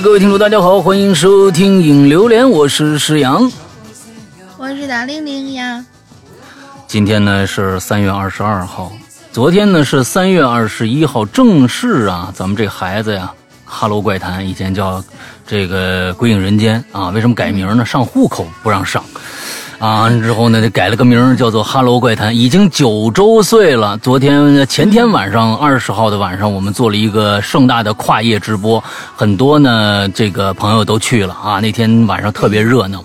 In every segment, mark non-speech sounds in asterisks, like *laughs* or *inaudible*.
哎，各位听众，大家好，欢迎收听《影榴莲》，我是石阳，我是大玲玲呀。今天呢是三月二十二号，昨天呢是三月二十一号，正式啊，咱们这孩子呀，《哈喽怪谈》以前叫这个《归影人间》啊，为什么改名呢？上户口不让上。啊，之后呢，就改了个名叫做《哈喽怪谈》，已经九周岁了。昨天、前天晚上，二十号的晚上，我们做了一个盛大的跨夜直播，很多呢，这个朋友都去了啊。那天晚上特别热闹。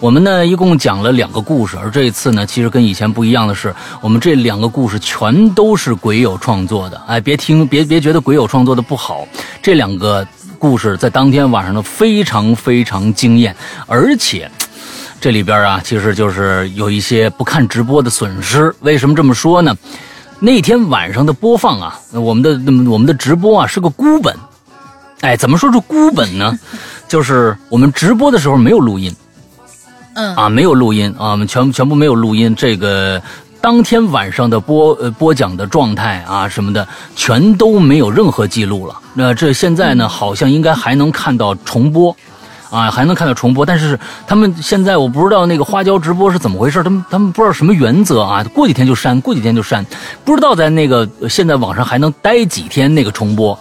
我们呢，一共讲了两个故事，而这一次呢，其实跟以前不一样的是，我们这两个故事全都是鬼友创作的。哎，别听，别别觉得鬼友创作的不好，这两个故事在当天晚上呢，非常非常惊艳，而且。这里边啊，其实就是有一些不看直播的损失。为什么这么说呢？那天晚上的播放啊，我们的我们的直播啊是个孤本。哎，怎么说是孤本呢？*laughs* 就是我们直播的时候没有录音，嗯啊，没有录音啊，我们全全部没有录音。这个当天晚上的播呃播讲的状态啊什么的，全都没有任何记录了。那这现在呢，好像应该还能看到重播。啊，还能看到重播，但是他们现在我不知道那个花椒直播是怎么回事，他们他们不知道什么原则啊，过几天就删，过几天就删，不知道在那个现在网上还能待几天那个重播。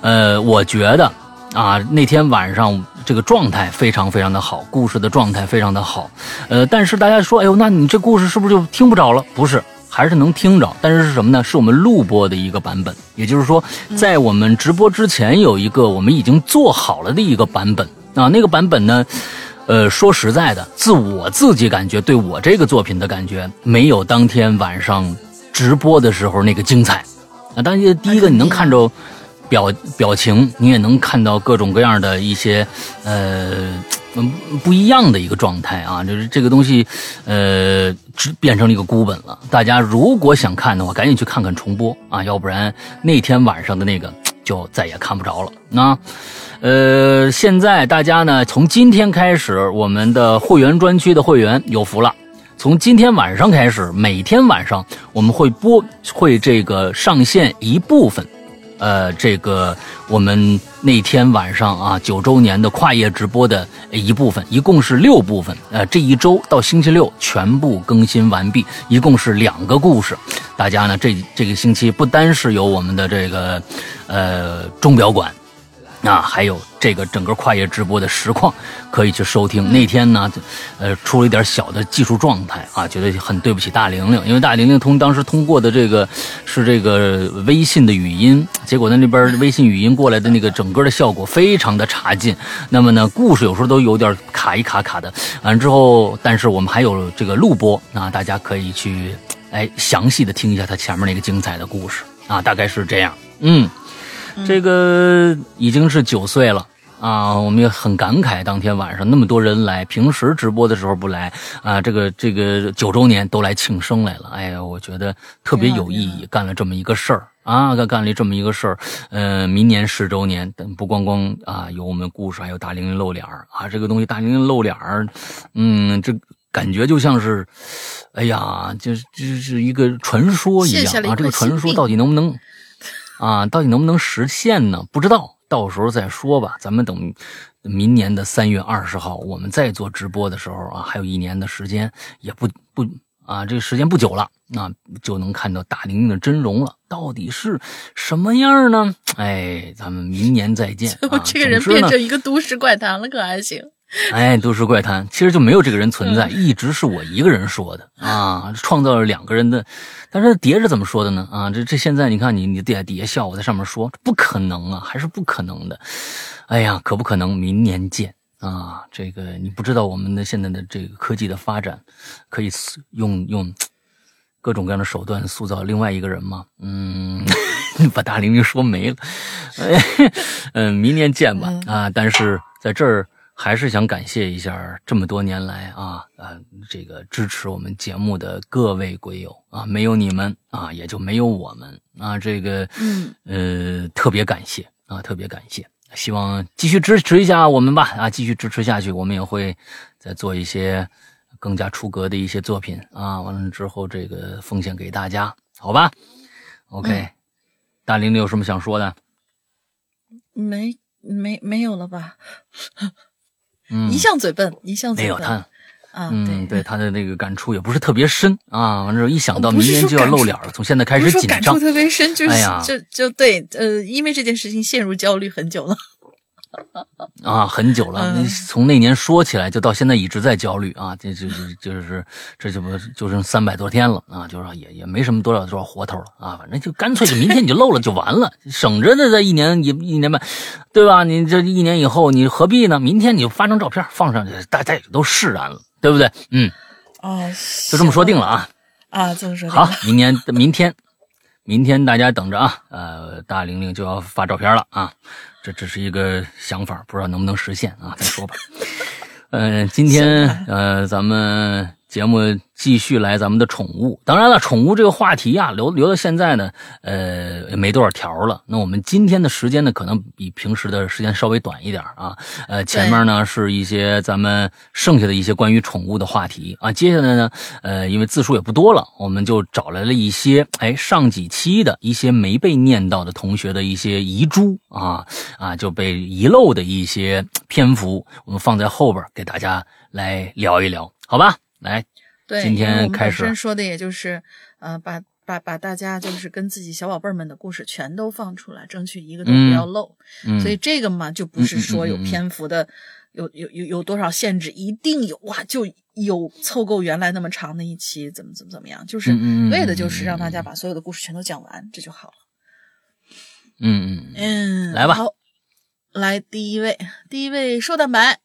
呃，我觉得啊，那天晚上这个状态非常非常的好，故事的状态非常的好。呃，但是大家说，哎呦，那你这故事是不是就听不着了？不是，还是能听着，但是是什么呢？是我们录播的一个版本，也就是说，在我们直播之前有一个我们已经做好了的一个版本。啊，那个版本呢，呃，说实在的，自我自己感觉，对我这个作品的感觉，没有当天晚上直播的时候那个精彩。啊，当然，第一个你能看着表表情，你也能看到各种各样的一些呃嗯不一样的一个状态啊，就是这个东西呃变成了一个孤本了。大家如果想看的话，赶紧去看看重播啊，要不然那天晚上的那个就再也看不着了。那。呃，现在大家呢，从今天开始，我们的会员专区的会员有福了。从今天晚上开始，每天晚上我们会播，会这个上线一部分，呃，这个我们那天晚上啊九周年的跨业直播的一部分，一共是六部分。呃，这一周到星期六全部更新完毕，一共是两个故事。大家呢，这这个星期不单是有我们的这个呃钟表馆。啊，还有这个整个跨夜直播的实况可以去收听。那天呢，呃，出了一点小的技术状态啊，觉得很对不起大玲玲，因为大玲玲通当时通过的这个是这个微信的语音，结果在那边微信语音过来的那个整个的效果非常的差劲。那么呢，故事有时候都有点卡一卡卡的。完之后，但是我们还有这个录播啊，大家可以去哎详细的听一下他前面那个精彩的故事啊，大概是这样，嗯。这个已经是九岁了啊，我们也很感慨，当天晚上那么多人来，平时直播的时候不来啊，这个这个九周年都来庆生来了，哎呀，我觉得特别有意义，干了这么一个事儿啊，干干了这么一个事儿，呃，明年十周年，不光光啊有我们故事，还有大玲玲露脸儿啊，这个东西大玲玲露脸儿嗯，这感觉就像是，哎呀，就是就是一个传说一样啊，这个传说到底能不能？啊，到底能不能实现呢？不知道，到时候再说吧。咱们等明年的三月二十号，我们再做直播的时候啊，还有一年的时间，也不不啊，这个时间不久了，那就能看到大玲玲的真容了。到底是什么样呢？哎，咱们明年再见。*laughs* 这个人变成一个都市怪谈了，可还行？*laughs* 哎，都市怪谈其实就没有这个人存在，一直是我一个人说的啊，创造了两个人的。但是碟是怎么说的呢？啊，这这现在你看你你底下底下笑，我在上面说不可能啊，还是不可能的。哎呀，可不可能？明年见啊！这个你不知道我们的现在的这个科技的发展，可以用用各种各样的手段塑造另外一个人吗？嗯，*laughs* 把大玲玲说没了。*laughs* 嗯，明年见吧啊！但是在这儿。还是想感谢一下这么多年来啊啊这个支持我们节目的各位鬼友啊，没有你们啊，也就没有我们啊。这个嗯呃特别感谢啊，特别感谢，希望继续支持一下我们吧啊，继续支持下去，我们也会再做一些更加出格的一些作品啊。完了之后这个奉献给大家，好吧？OK，大玲玲有什么想说的？没。没没有了吧？嗯，一向嘴笨，一向嘴笨。没有他，啊，嗯，对，他的那个感触也不是特别深啊。完之后一想到明年就要露脸了，从现在开始紧张感触。特别深，就是、哎就就对，呃，因为这件事情陷入焦虑很久了。*laughs* 啊，很久了，嗯那从那年说起来，就到现在一直在焦虑啊，这这这就是这就不就剩三百多天了啊，就是也也没什么多少多少活头了啊，反正就干脆就明天你就漏了就完了，省着的这一年一一年半，对吧？你这一年以后你何必呢？明天你就发张照片放上去，大家也都释然了，对不对？嗯，哦，就这么说定了啊。啊，这么说好。，明年明天，明天大家等着啊！呃，大玲玲就要发照片了啊，这只是一个想法，不知道能不能实现啊？再说吧。嗯、今天呃，咱们节目继续来咱们的宠物。当然了，宠物这个话题啊，留留到现在呢，呃，也没多少条了。那我们今天的时间呢，可能比平时的时间稍微短一点啊。呃，前面呢是一些咱们剩下的一些关于宠物的话题啊。接下来呢，呃，因为字数也不多了，我们就找来了一些哎上几期的一些没被念到的同学的一些遗珠啊啊，就被遗漏的一些篇幅，我们放在后边给大家来聊一聊，好吧？来，对，今天开始说的也就是，呃，把把把大家就是跟自己小宝贝儿们的故事全都放出来，争取一个都不要漏。嗯，所以这个嘛，就不是说有篇幅的，有有有有多少限制，一定有哇，就有凑够原来那么长的一期，怎么怎么怎么样，就是为的就是让大家把所有的故事全都讲完，这就好了。嗯嗯嗯，来吧好，来第一位，第一位瘦蛋白，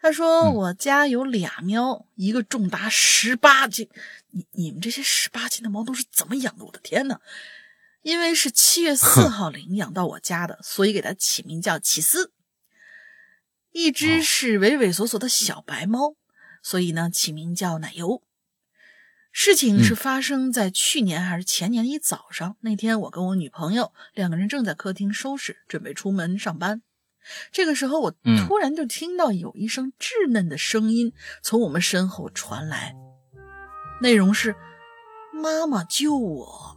他说、嗯我家有俩喵，一个重达十八斤，你你们这些十八斤的猫都是怎么养的？我的天呐！因为是七月四号领养到我家的，所以给它起名叫起司。一只是畏畏缩缩的小白猫，所以呢起名叫奶油。事情是发生在去年还是前年的一早上。那天我跟我女朋友两个人正在客厅收拾，准备出门上班。这个时候，我嗯突然就听到有一声稚嫩的声音从我们身后传来，内容是“妈妈救我”。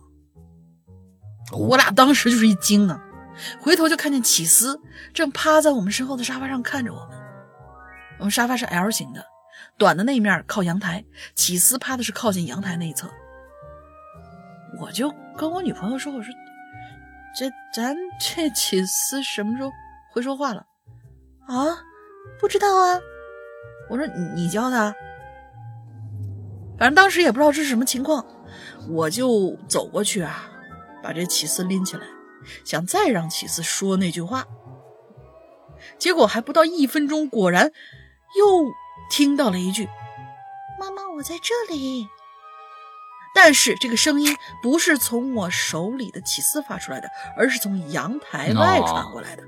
我俩当时就是一惊啊，回头就看见起司正趴在我们身后的沙发上看着我们。我们沙发是 L 型的，短的那一面靠阳台，起司趴的是靠近阳台那一侧。我就跟我女朋友说：“我说，这咱这起司什么时候会说话了？啊，不知道啊。我说你你教他，反正当时也不知道这是什么情况，我就走过去啊，把这起司拎起来，想再让起司说那句话。结果还不到一分钟，果然又听到了一句：“妈妈，我在这里。”但是这个声音不是从我手里的起司发出来的，而是从阳台外传过来的。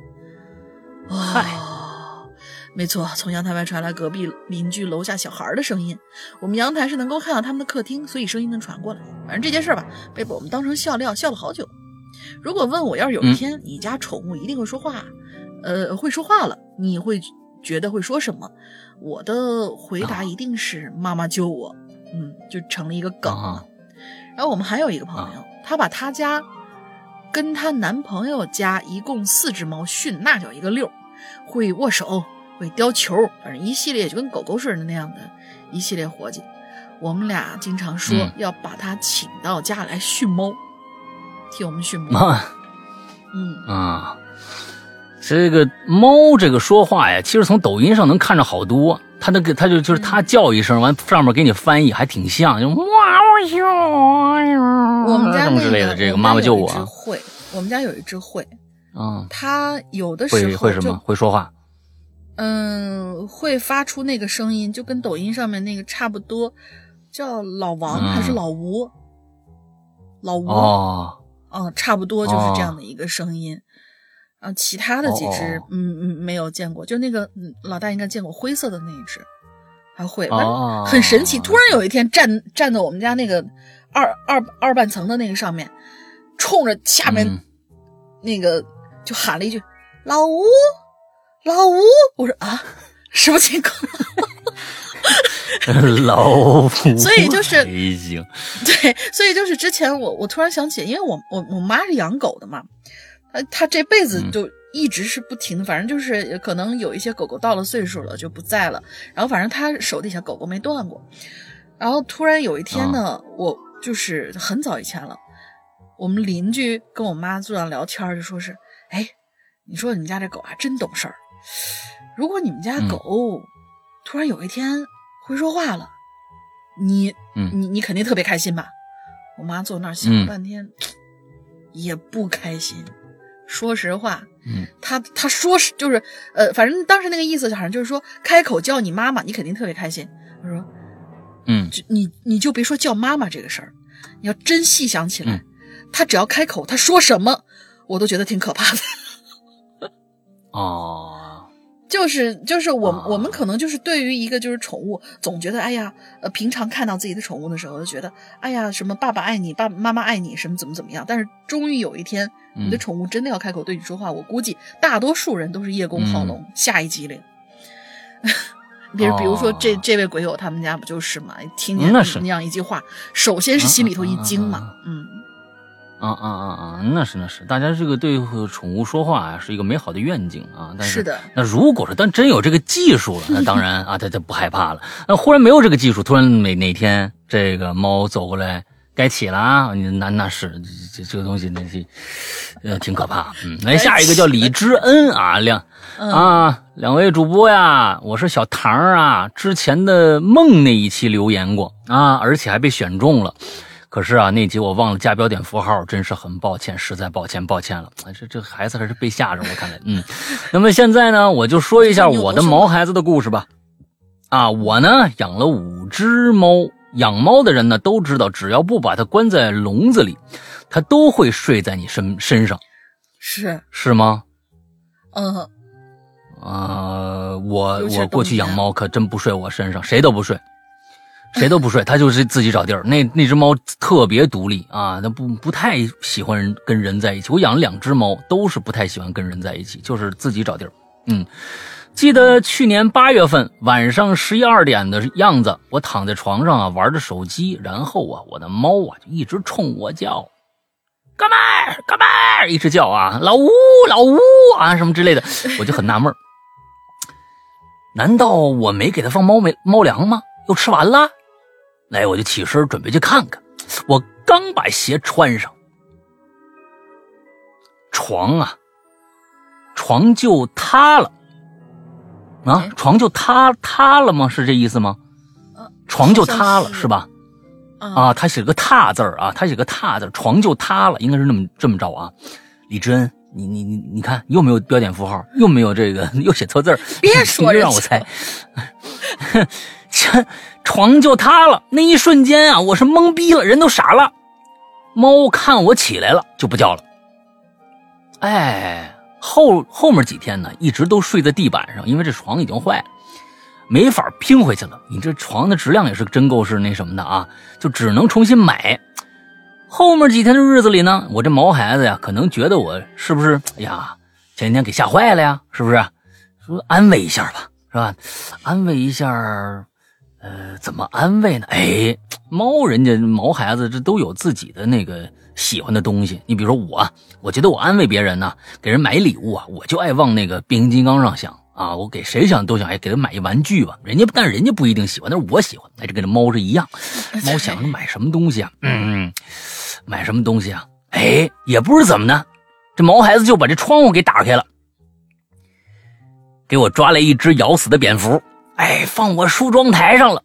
哦，没错，从阳台外传来隔壁邻居楼下小孩的声音。我们阳台是能够看到他们的客厅，所以声音能传过来。反正这件事儿吧，被我们当成笑料，笑了好久。如果问我要是有一天你家宠物一定会说话，呃，会说话了，你会觉得会说什么？我的回答一定是“妈妈救我”，嗯，就成了一个梗然后我们还有一个朋友，他把他家跟她男朋友家一共四只猫训那叫一个溜儿，会握手，会叼球，反正一系列就跟狗狗似的那样的一系列活计。我们俩经常说嗯。要把他请到家来训猫，替我们训猫。嗯，啊，这个猫这个说话呀，其实从抖音上能看着好多，它那个它就就是它叫一声，完上面给你翻译，还挺像，就哇哦咻，我们家那什么之类的，这个妈妈救我会，我们家有一只会，啊，它有的时候会会什么？会说话？嗯，会发出那个声音，就跟抖音上面那个差不多，叫老王还是嗯。老吴？老吴，哦。嗯，差不多就是这样的一个声音。啊，其他的几只，哦嗯嗯，没有见过，就那个嗯老大应该见过灰色的那一只，还会，哦很神奇。突然有一天站站在我们家那个二二二半层的那个上面，冲着下面嗯那个就喊了一句：“老吴，老吴！”我说啊，什么情况？老吴，所以就是，对，所以就是之前我我突然想起，因为我我我妈是养狗的嘛，她她这辈子嗯。就一直是不停的，反正就是可能有一些狗狗到了岁数了就不在了，然后反正他手底下狗狗没断过，然后突然有一天呢，我就是很早以前了，我们邻居跟我妈坐那聊天，就说是，哎，你说你们家这狗还真懂事儿，如果你们家狗突然有一天会说话了，你，你你肯定特别开心吧？我妈坐那儿想了半天，也不开心。说实话，嗯，他他说是就是呃，反正当时那个意思好像就是说，开口叫你妈妈，你肯定特别开心。他说，嗯，你你就别说叫妈妈这个事儿，你要真细想起来，他只要开口，他说什么，我都觉得挺可怕的。*laughs* 哦。就是就是我我们可能就是对于一个就是宠物，总觉得哎呀，呃，平常看到自己的宠物的时候，就觉得哎呀，什么爸爸爱你，爸爸妈妈爱你，什么怎么怎么样。但是终于有一天，你的宠物真的要开口对你说话，我估计大多数人都是叶公好龙，下一激灵。*laughs* 比如比如说这这位鬼友他们家不就是嘛？听见那样一句话，首先是心里头一惊嘛，嗯。啊啊啊啊！那是那是，大家这个对宠物说话啊，是一个美好的愿景啊。但是的，那如果说但真有这个技术了，那当然啊，他他不害怕了。那忽然没有这个技术，突然哪哪天这个猫走过来，该起了啊，那那是这这个东西，那是呃挺可怕。嗯，来下一个叫李知恩啊，两啊两位主播呀，我是小唐啊，之前的梦那一期留言过啊，而且还被选中了。可是啊，那集我忘了加标点符号，真是很抱歉，实在抱歉，抱歉了。这这孩子还是被吓着了，看来。嗯，那么现在呢，我就说一下我的毛孩子的故事吧。啊，我呢养了五只猫，养猫的人呢都知道，只要不把它关在笼子里，它都会睡在你身身上。是是吗？嗯。啊，我我过去养猫可真不睡我身上，谁都不睡。谁都不睡，它就是自己找地儿。那那只猫特别独立啊，它不不太喜欢跟人在一起。我养了两只猫，都是不太喜欢跟人在一起，就是自己找地儿。嗯，记得去年八月份晚上十一二点的样子，我躺在床上啊玩着手机，然后啊我的猫啊就一直冲我叫，哥们儿哥们儿，一直叫啊老吴老吴啊什么之类的，我就很纳闷 *laughs* 难道我没给它放猫没猫粮吗？又吃完了？来，我就起身准备去看看。我刚把鞋穿上，床啊，床就塌了啊！床就塌塌了吗？是这意思吗？床就塌了是吧？啊，他写个“塌”字儿啊，他写个“塌”字，床就塌了，应该是那么这么着啊。李知恩，你你你你看，又没有标点符号，又没有这个，*laughs* 又写错字儿，别说让我猜。*laughs* *laughs* 这床就塌了，那一瞬间啊，我是懵逼了，人都傻了。猫看我起来了，就不叫了。哎，后后面几天呢，一直都睡在地板上，因为这床已经坏了，没法拼回去了。你这床的质量也是真够是那什么的啊，就只能重新买。后面几天的日子里呢，我这毛孩子呀，可能觉得我是不是，哎呀，前几天给吓坏了呀？是不是？说安慰一下吧，是吧？安慰一下。呃，怎么安慰呢？哎，猫人家毛孩子这都有自己的那个喜欢的东西。你比如说我，我觉得我安慰别人呢，给人买礼物啊，我就爱往那个变形金刚上想啊。我给谁想都想哎，给他买一玩具吧。人家但是人家不一定喜欢，但是我喜欢。哎，这跟这猫是一样，猫想着买什么东西啊？*laughs* 嗯，买什么东西啊？哎，也不知怎么的，这毛孩子就把这窗户给打开了，给我抓来一只咬死的蝙蝠。哎，放我梳妆台上了，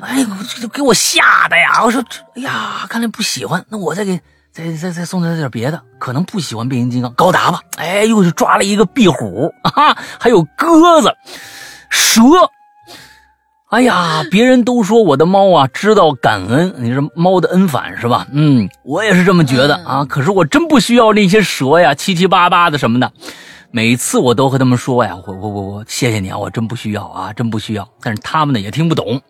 哎呦，这给我吓的呀！我说这，哎呀，看来不喜欢，那我再给再再再送他点别的，可能不喜欢变形金刚，高达吧。哎，又是抓了一个壁虎啊，还有鸽子、蛇。哎呀，别人都说我的猫啊知道感恩，你是猫的恩返是吧？嗯，我也是这么觉得啊。可是我真不需要那些蛇呀，七七八八的什么的。每次我都和他们说呀，我我我我谢谢你啊，我真不需要啊，真不需要。但是他们呢也听不懂。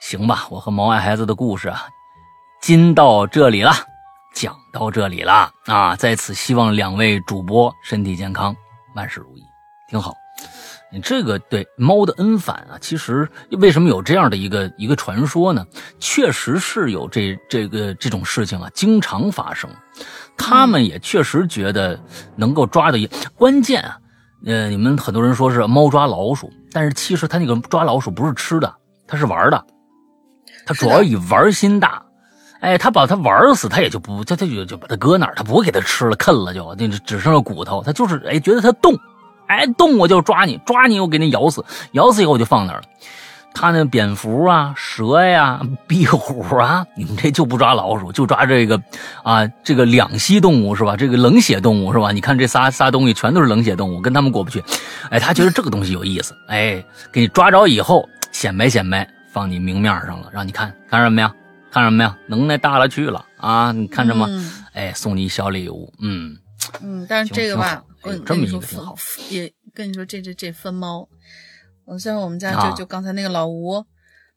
行吧，我和毛爱孩子的故事啊，今到这里了，讲到这里了啊。在此希望两位主播身体健康，万事如意，挺好。你这个对猫的恩返啊，其实为什么有这样的一个一个传说呢？确实是有这这个这种事情啊，经常发生。他们也确实觉得能够抓到一关键啊。呃，你们很多人说是猫抓老鼠，但是其实它那个抓老鼠不是吃的，它是玩的。它主要以玩心大。哎，他把它玩死，他也就不，他他就就把它搁那儿，他不会给它吃了，啃了就，那只剩下骨头。他就是哎，觉得它动，哎动我就抓你，抓你我给你咬死，咬死以后我就放那儿了。他那蝙蝠啊、蛇呀、壁虎啊，你们这就不抓老鼠，就抓这个啊，这个两栖动物是吧？这个冷血动物是吧？你看这仨仨东西全都是冷血动物，跟他们过不去。哎，他觉得这个东西有意思，哎，给你抓着以后显摆显摆，放你明面上了，让你看看什么呀？看什么呀？能耐大了去了啊！你看着吗？哎，送你小礼物，嗯嗯。但是这个吧，跟这么一个挺好。也跟你说，这这这分猫，我像我们家就就刚才那个老吴，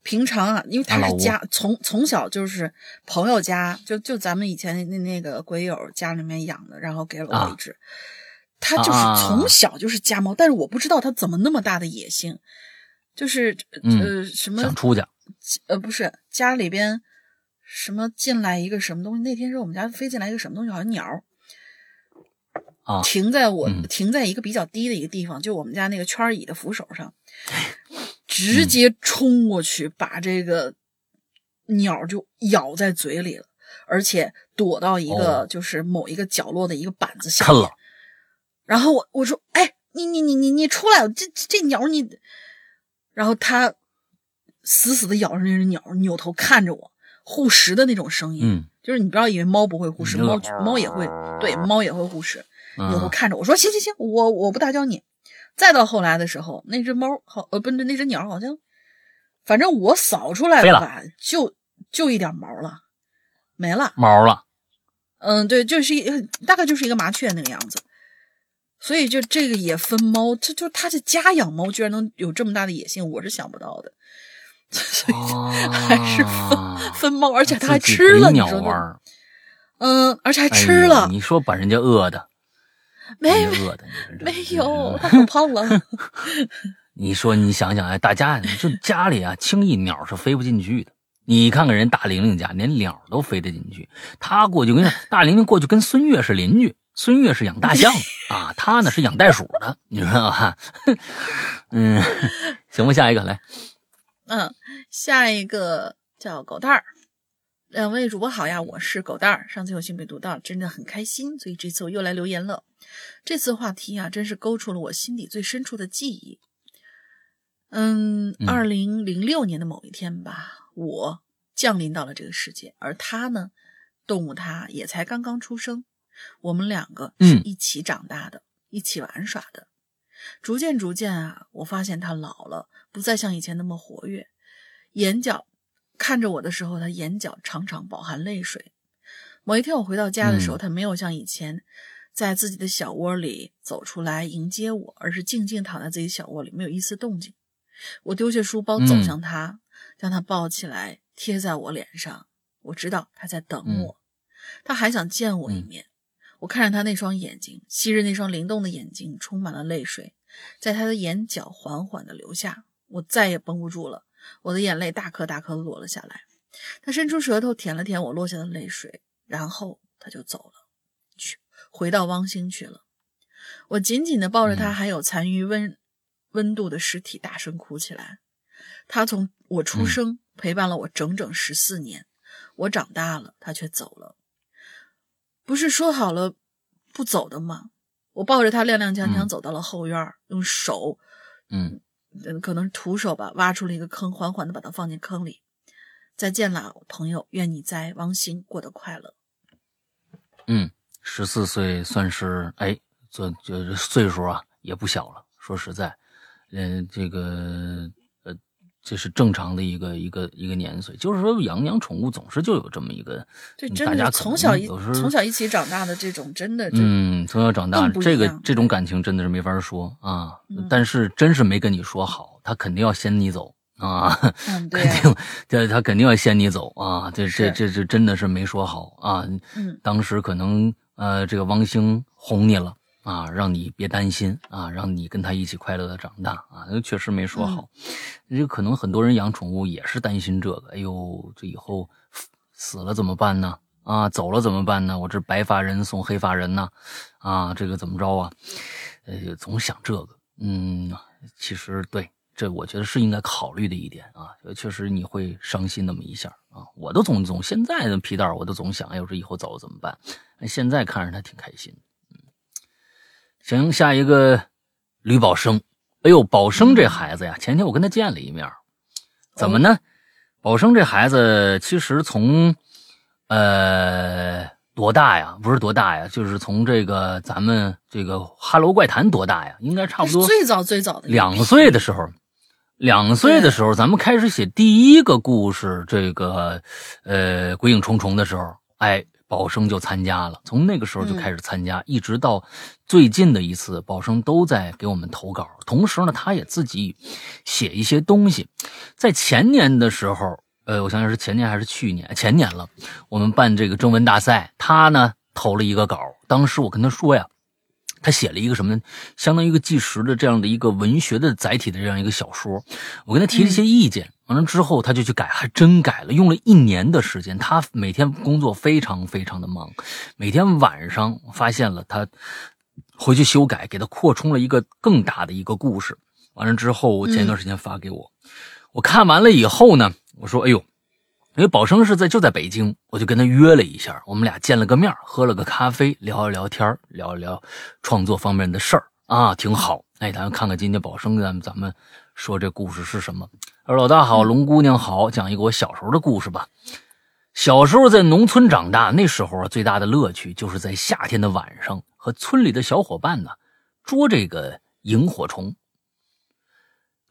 平常啊，因为他是家从从小就是朋友家，就就咱们以前那那个鬼友家里面养的，然后给了我一只。他就是从小就是家猫，但是我不知道他怎么那么大的野性，就是呃什么想出去，呃不是家里边。什么进来一个什么东西？那天是我们家飞进来一个什么东西，好像鸟啊，停在我停在一个比较低的一个地方，就我们家那个圈椅的扶手上，*laughs* 直接冲过去把这个鸟就咬在嘴里了，而且躲到一个就是某一个角落的一个板子下了。然后我我说：“哎，你你你你你出来！这这鸟你……”然后它死死的咬着那只鸟，扭头看着我。护食的那种声音，嗯，就是你不要以为猫不会护食，猫猫也会，对，猫也会护食。以后看着我说行行行，我我不打搅你。再到后来的时候，那只猫好呃，不是那只鸟好像，反正我扫出来了吧，就就一点毛了，没了毛了。嗯，对，就是一大概就是一个麻雀那个样子。所以就这个也分猫，这就他这家养猫居然能有这么大的野性，我是想不到的。*laughs* 所以还是分分猫，而且他还吃了，你说嗯，而且还吃了。你说把人家饿的，没饿的，没有，他可胖了。你说你想想，哎，大家就家里啊，轻易鸟是飞不进去的。你看看人大玲玲家，连鸟都飞得进去。他过去，跟大玲玲过去跟孙悦是邻居，孙悦是养大象的 *laughs* 啊，他呢是养袋鼠的，你知道吧？嗯，行吧，下一个来。嗯，下一个叫狗蛋儿，两位主播好呀，我是狗蛋儿。上次有幸被读到，真的很开心，所以这次我又来留言了。这次话题啊，真是勾出了我心底最深处的记忆。嗯，二零零六年的某一天吧，我降临到了这个世界，而他呢，动物他也才刚刚出生。我们两个是一起长大的，一起玩耍的。逐渐逐渐啊，我发现他老了。不再像以前那么活跃，眼角看着我的时候，他眼角常常饱含泪水。某一天我回到家的时候，他没有像以前在自己的小窝里走出来迎接我，而是静静躺在自己小窝里，没有一丝动静。我丢下书包走向他，将他抱起来贴在我脸上。我知道他在等我，他还想见我一面。我看着他那双眼睛，昔日那双灵动的眼睛充满了泪水，在他的眼角缓缓的流下。我再也绷不住了，我的眼泪大颗大颗落了下来。他伸出舌头舔了舔我落下的泪水，然后他就走了，去回到汪星去了。我紧紧地抱着他还有残余温温度的尸体，大声哭起来。他从我出生陪伴了我整整十四年，我长大了，他却走了。不是说好了不走的吗？我抱着他踉踉跄跄走到了后院，用手，嗯。嗯，可能是徒手吧，挖出了一个坑，缓缓的把它放进坑里。再见了，朋友，愿你在汪星过得快乐。嗯，十四岁算是哎，这就岁数啊，也不小了。说实在，嗯，这个。这是正常的一个一个一个年岁，就是说养养宠物总是就有这么一个，对，真的从小一从小一起长大的这种，真的，嗯，从小长大这个这种感情真的是没法说啊。但是真是没跟你说好，他肯定要先你走啊，*laughs* 肯定，对，他肯定要先你走啊。这这这这真的是没说好啊。嗯，当时可能呃，这个王兴哄你了啊，让你别担心啊，让你跟他一起快乐的长大啊，那确实没说好。这可能很多人养宠物也是担心这个，哎呦，这以后死了怎么办呢？啊，走了怎么办呢？我这白发人送黑发人呢，啊，这个怎么着啊？呃，总想这个，嗯，其实对，这我觉得是应该考虑的一点啊，确实你会伤心那么一下啊。我都总总现在的皮蛋，我都总想，哎呦，这以后走了怎么办？现在看着他挺开心，嗯，行，下一个吕宝生，哎呦，宝生这孩子呀，前天我跟他见了一面，怎么呢？宝生这孩子其实从。呃，多大呀？不是多大呀，就是从这个咱们这个《哈喽怪谈》多大呀？应该差不多最早最早的两岁的时候，两岁的时候，咱们开始写第一个故事，这个呃《鬼影重重》的时候，哎，宝生就参加了。从那个时候就开始参加，一直到最近的一次，宝生都在给我们投稿。同时呢，他也自己写一些东西。在前年的时候。呃，我想想是前年还是去年？前年了。我们办这个征文大赛，他呢投了一个稿。当时我跟他说呀，他写了一个什么呢？相当于一个纪实的这样的一个文学的载体的这样一个小说。我跟他提了一些意见，完了之后他就去改，还真改了，用了一年的时间。他每天工作非常非常的忙，每天晚上发现了他回去修改，给他扩充了一个更大的一个故事。完了之后，前一段时间发给我，我看完了以后呢。我说：“哎呦，因为宝生是在就在北京，我就跟他约了一下，我们俩见了个面，喝了个咖啡，聊一聊天，聊一聊创作方面的事儿啊，挺好。哎，咱看看今天宝生咱们咱们说这故事是什么？二老大好，龙姑娘好，讲一个我小时候的故事吧。小时候在农村长大，那时候啊，最大的乐趣就是在夏天的晚上和村里的小伙伴呢捉这个萤火虫。”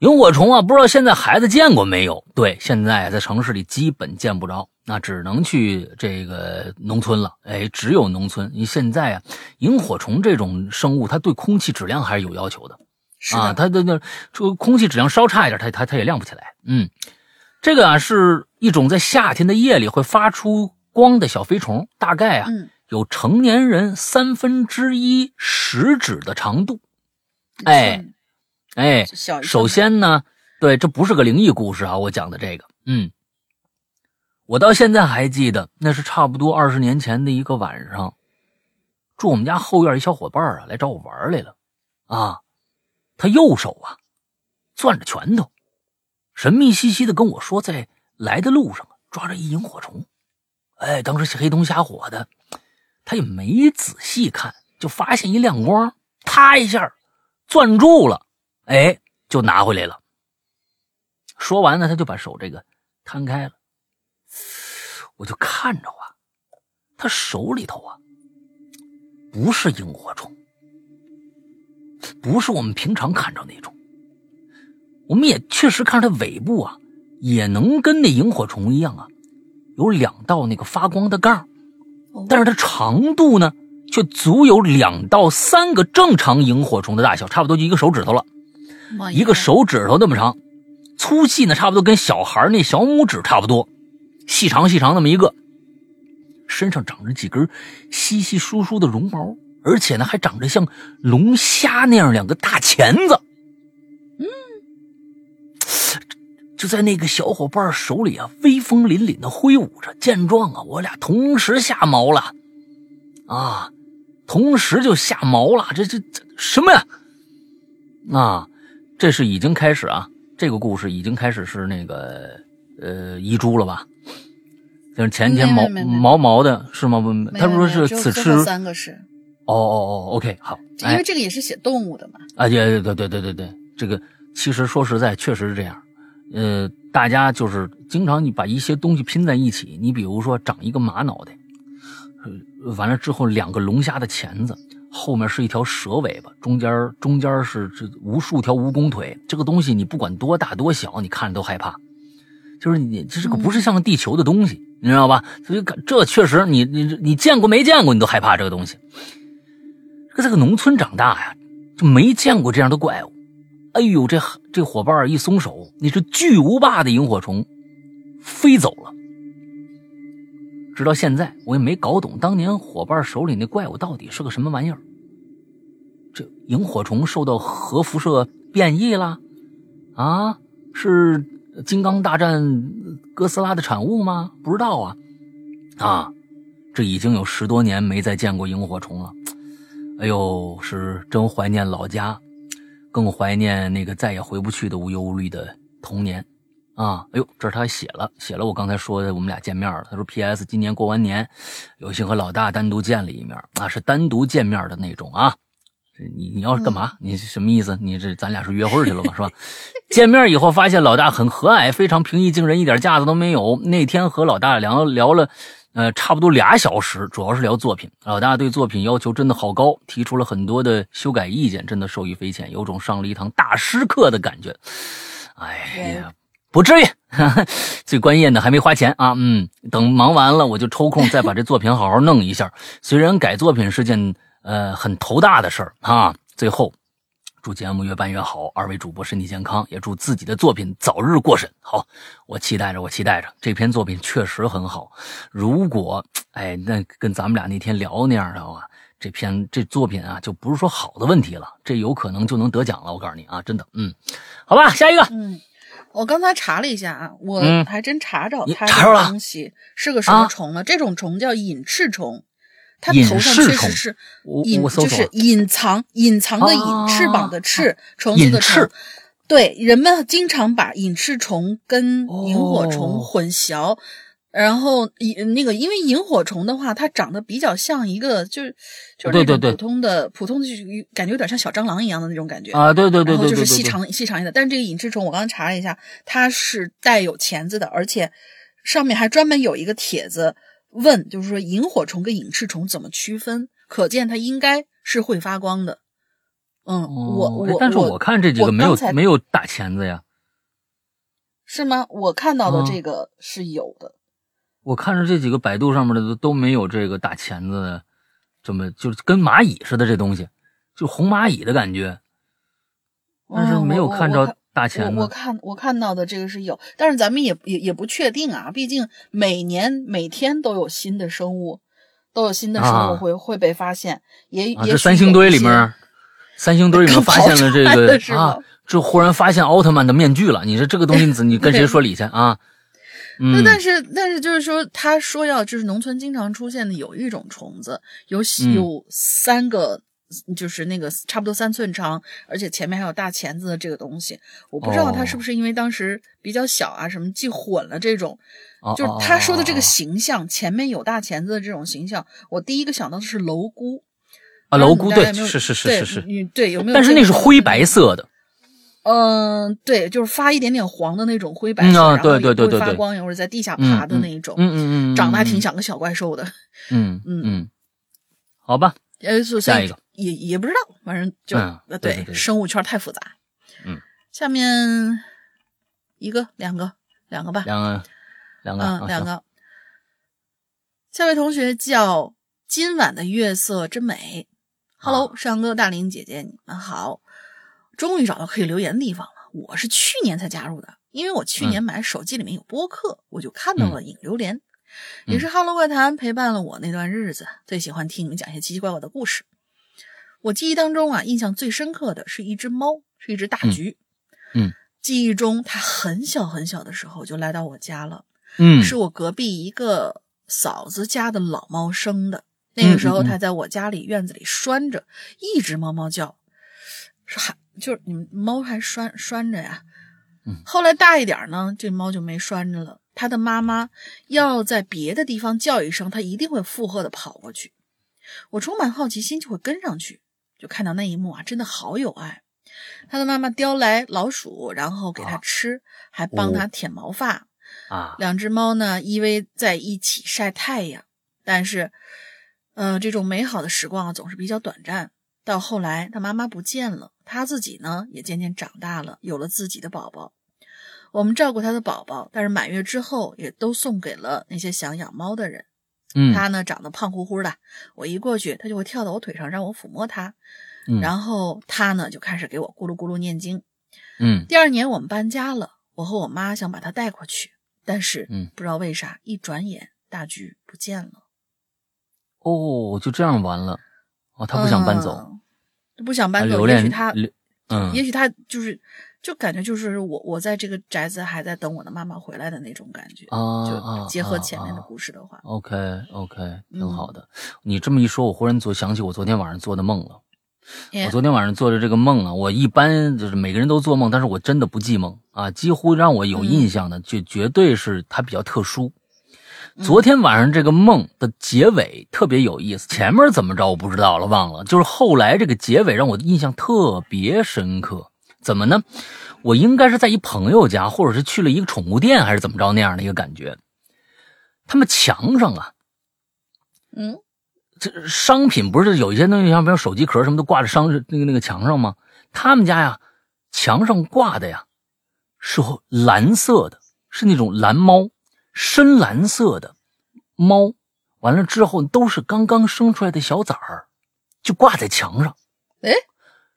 萤火虫啊，不知道现在孩子见过没有？对，现在在城市里基本见不着，那只能去这个农村了。哎，只有农村。你现在啊，萤火虫这种生物，它对空气质量还是有要求的啊。它的那这空气质量稍差一点，它它它也亮不起来。嗯，这个啊是一种在夏天的夜里会发出光的小飞虫，大概啊有成年人三分之一食指的长度。哎。哎，首先呢，对，这不是个灵异故事啊，我讲的这个，嗯，我到现在还记得，那是差不多二十年前的一个晚上，住我们家后院一小伙伴啊，来找我玩来了，啊，他右手啊攥着拳头，神秘兮兮的跟我说，在来的路上抓着一萤火虫，哎，当时黑灯瞎火的，他也没仔细看，就发现一亮光，啪一下攥住了。哎，就拿回来了。说完呢，他就把手这个摊开了，我就看着啊，他手里头啊，不是萤火虫，不是我们平常看着那种。我们也确实看着它尾部啊，也能跟那萤火虫一样啊，有两道那个发光的杠，但是它长度呢，却足有两到三个正常萤火虫的大小，差不多就一个手指头了。一个手指头那么长，粗细呢差不多跟小孩那小拇指差不多，细长细长那么一个，身上长着几根稀稀疏疏的绒毛，而且呢还长着像龙虾那样两个大钳子。嗯，就在那个小伙伴手里啊，威风凛凛的挥舞着。见状啊，我俩同时吓毛了，啊，同时就吓毛了。这这这什么呀？啊！这是已经开始啊，这个故事已经开始是那个呃遗珠了吧？就是前天毛毛毛的是吗？他说是此吃三个是。哦哦哦，OK，好，因为这个也是写动物的嘛。啊，对对对对对对，这个其实说实在确实是这样。呃，大家就是经常你把一些东西拼在一起，你比如说长一个马脑袋，呃完了之后两个龙虾的钳子。后面是一条蛇尾巴，中间中间是这无数条蜈蚣腿。这个东西你不管多大多小，你看着都害怕。就是你这个不是像地球的东西，你知道吧？所以这确实你你你见过没见过，你都害怕这个东西。这个农村长大呀，就没见过这样的怪物。哎呦，这这伙伴一松手，那是巨无霸的萤火虫飞走了。直到现在，我也没搞懂当年伙伴手里那怪物到底是个什么玩意儿。这萤火虫受到核辐射变异了？啊，是金刚大战哥斯拉的产物吗？不知道啊。啊，这已经有十多年没再见过萤火虫了。哎呦，是真怀念老家，更怀念那个再也回不去的无忧无虑的童年。啊，哎呦，这他写了写了，我刚才说的，我们俩见面了。他说：“P.S. 今年过完年，有幸和老大单独见了一面，啊，是单独见面的那种啊。你你要是干嘛？你什么意思？你这咱俩是约会去了吧？是吧？*laughs* 见面以后发现老大很和蔼，非常平易近人，一点架子都没有。那天和老大聊聊了，呃，差不多俩小时，主要是聊作品。老大对作品要求真的好高，提出了很多的修改意见，真的受益匪浅，有种上了一堂大师课的感觉。哎呀。”不至于，*laughs* 最关键的还没花钱啊！嗯，等忙完了，我就抽空再把这作品好好弄一下。虽然改作品是件呃很头大的事儿啊。最后，祝节目越办越好，二位主播身体健康，也祝自己的作品早日过审。好，我期待着，我期待着。这篇作品确实很好。如果哎，那跟咱们俩那天聊那样的话，这篇这作品啊，就不是说好的问题了，这有可能就能得奖了。我告诉你啊，真的，嗯，好吧，下一个，嗯。我刚才查了一下啊，我还真查着它这个东西是个什么虫了。这种虫叫隐翅虫，它头上确实是隐，就是隐藏隐藏的隐翅膀的翅，虫子的翅。对，人们经常把隐翅虫跟萤火虫混淆。然后萤那个，因为萤火虫的话，它长得比较像一个，就是就是那种普通的普通的，就是感觉有点像小蟑螂一样的那种感觉啊，对对对对，就是细长细长一点。但是这个隐翅虫，我刚刚查了一下，它是带有钳子的，而且上面还专门有一个帖子问，就是说萤火虫跟隐翅虫怎么区分？可见它应该是会发光的。嗯，我我但是我看这几个没有没有打钳子呀，是吗？我看到的这个是有的。我看着这几个百度上面的都都没有这个大钳子的，这么就是跟蚂蚁似的这东西，就红蚂蚁的感觉，但是没有看着大钳子。我看我看到的这个是有，但是咱们也也也不确定啊，毕竟每年每天都有新的生物，都有新的生物会会被发现。也也三星堆里面，三星堆里面发现了这个啊，就忽然发现奥特曼的面具了。你说这个东西你你跟谁说理去啊？那但是但是就是说，他说要就是农村经常出现的有一种虫子，有有三个，就是那个差不多三寸长，而且前面还有大钳子的这个东西。我不知道他是不是因为当时比较小啊，什么记混了这种。就是他说的这个形象，前面有大钳子的这种形象，我第一个想到的是蝼蛄。啊，蝼蛄对，是是是是是，对有没有？但是那是灰白色的。嗯，对，就是发一点点黄的那种灰白色，然后会发光，或者在地下爬的那一种，嗯嗯嗯，长得还挺像个小怪兽的，嗯 *laughs* 嗯嗯，好吧，呃，下一个也也不知道，反正就呃对，生物圈太复杂，嗯，下面一个两个两个吧，两个两个嗯两个，下位同学叫今晚的月色真美，Hello，山哥大林姐姐你们好。终于找到可以留言的地方了。我是去年才加入的，因为我去年买手机里面有播客，我就看到了引留言，也是《哈喽怪谈》陪伴了我那段日子。最喜欢听你们讲一些奇奇怪怪的故事。我记忆当中啊，印象最深刻的是一只猫，是一只大橘。嗯，记忆中它很小很小的时候就来到我家了。嗯，是我隔壁一个嫂子家的老猫生的。那个时候它在我家里院子里拴着，一直猫猫叫，说还。就是你们猫还拴拴着呀，嗯，后来大一点呢，这猫就没拴着了。它的妈妈要在别的地方叫一声，它一定会附和的跑过去。我充满好奇心，就会跟上去，就看到那一幕啊，真的好有爱。它的妈妈叼来老鼠，然后给它吃，还帮它舔毛发啊。两只猫呢依偎在一起晒太阳，但是，呃，这种美好的时光啊总是比较短暂。到后来，他妈妈不见了。他自己呢，也渐渐长大了，有了自己的宝宝。我们照顾他的宝宝，但是满月之后，也都送给了那些想养猫的人。嗯，他呢，长得胖乎乎的，我一过去，他就会跳到我腿上，让我抚摸他。嗯，然后他呢，就开始给我咕噜咕噜念经。嗯，第二年我们搬家了，我和我妈想把他带过去，但是，嗯，不知道为啥，一转眼大橘不见了。哦，就这样完了。哦，他不想搬走。不想搬走，也许他，嗯也许他就是，就感觉就是我我在这个宅子还在等我的妈妈回来的那种感觉。啊啊就结合前面的故事的话，OK OK，挺嗯好的。你这么一说，我忽然昨想起我昨天晚上做的梦了。哎我昨天晚上做的这个梦啊，我一般就是每个人都做梦，但是我真的不记梦啊。几乎让我有印象的，就绝对是它比较特殊。昨天晚上这个梦的结尾特别有意思，前面怎么着我不知道了，忘了。就是后来这个结尾让我印象特别深刻。怎么呢？我应该是在一朋友家，或者是去了一个宠物店，还是怎么着那样的一个感觉。他们墙上啊，嗯这商品不是有一些东西，像比如手机壳什么都挂在商那个那个墙上吗？他们家呀，墙上挂的呀是蓝色的，是那种蓝猫，深蓝色的猫。完了之后都是刚刚生出来的小崽儿，就挂在墙上。哎，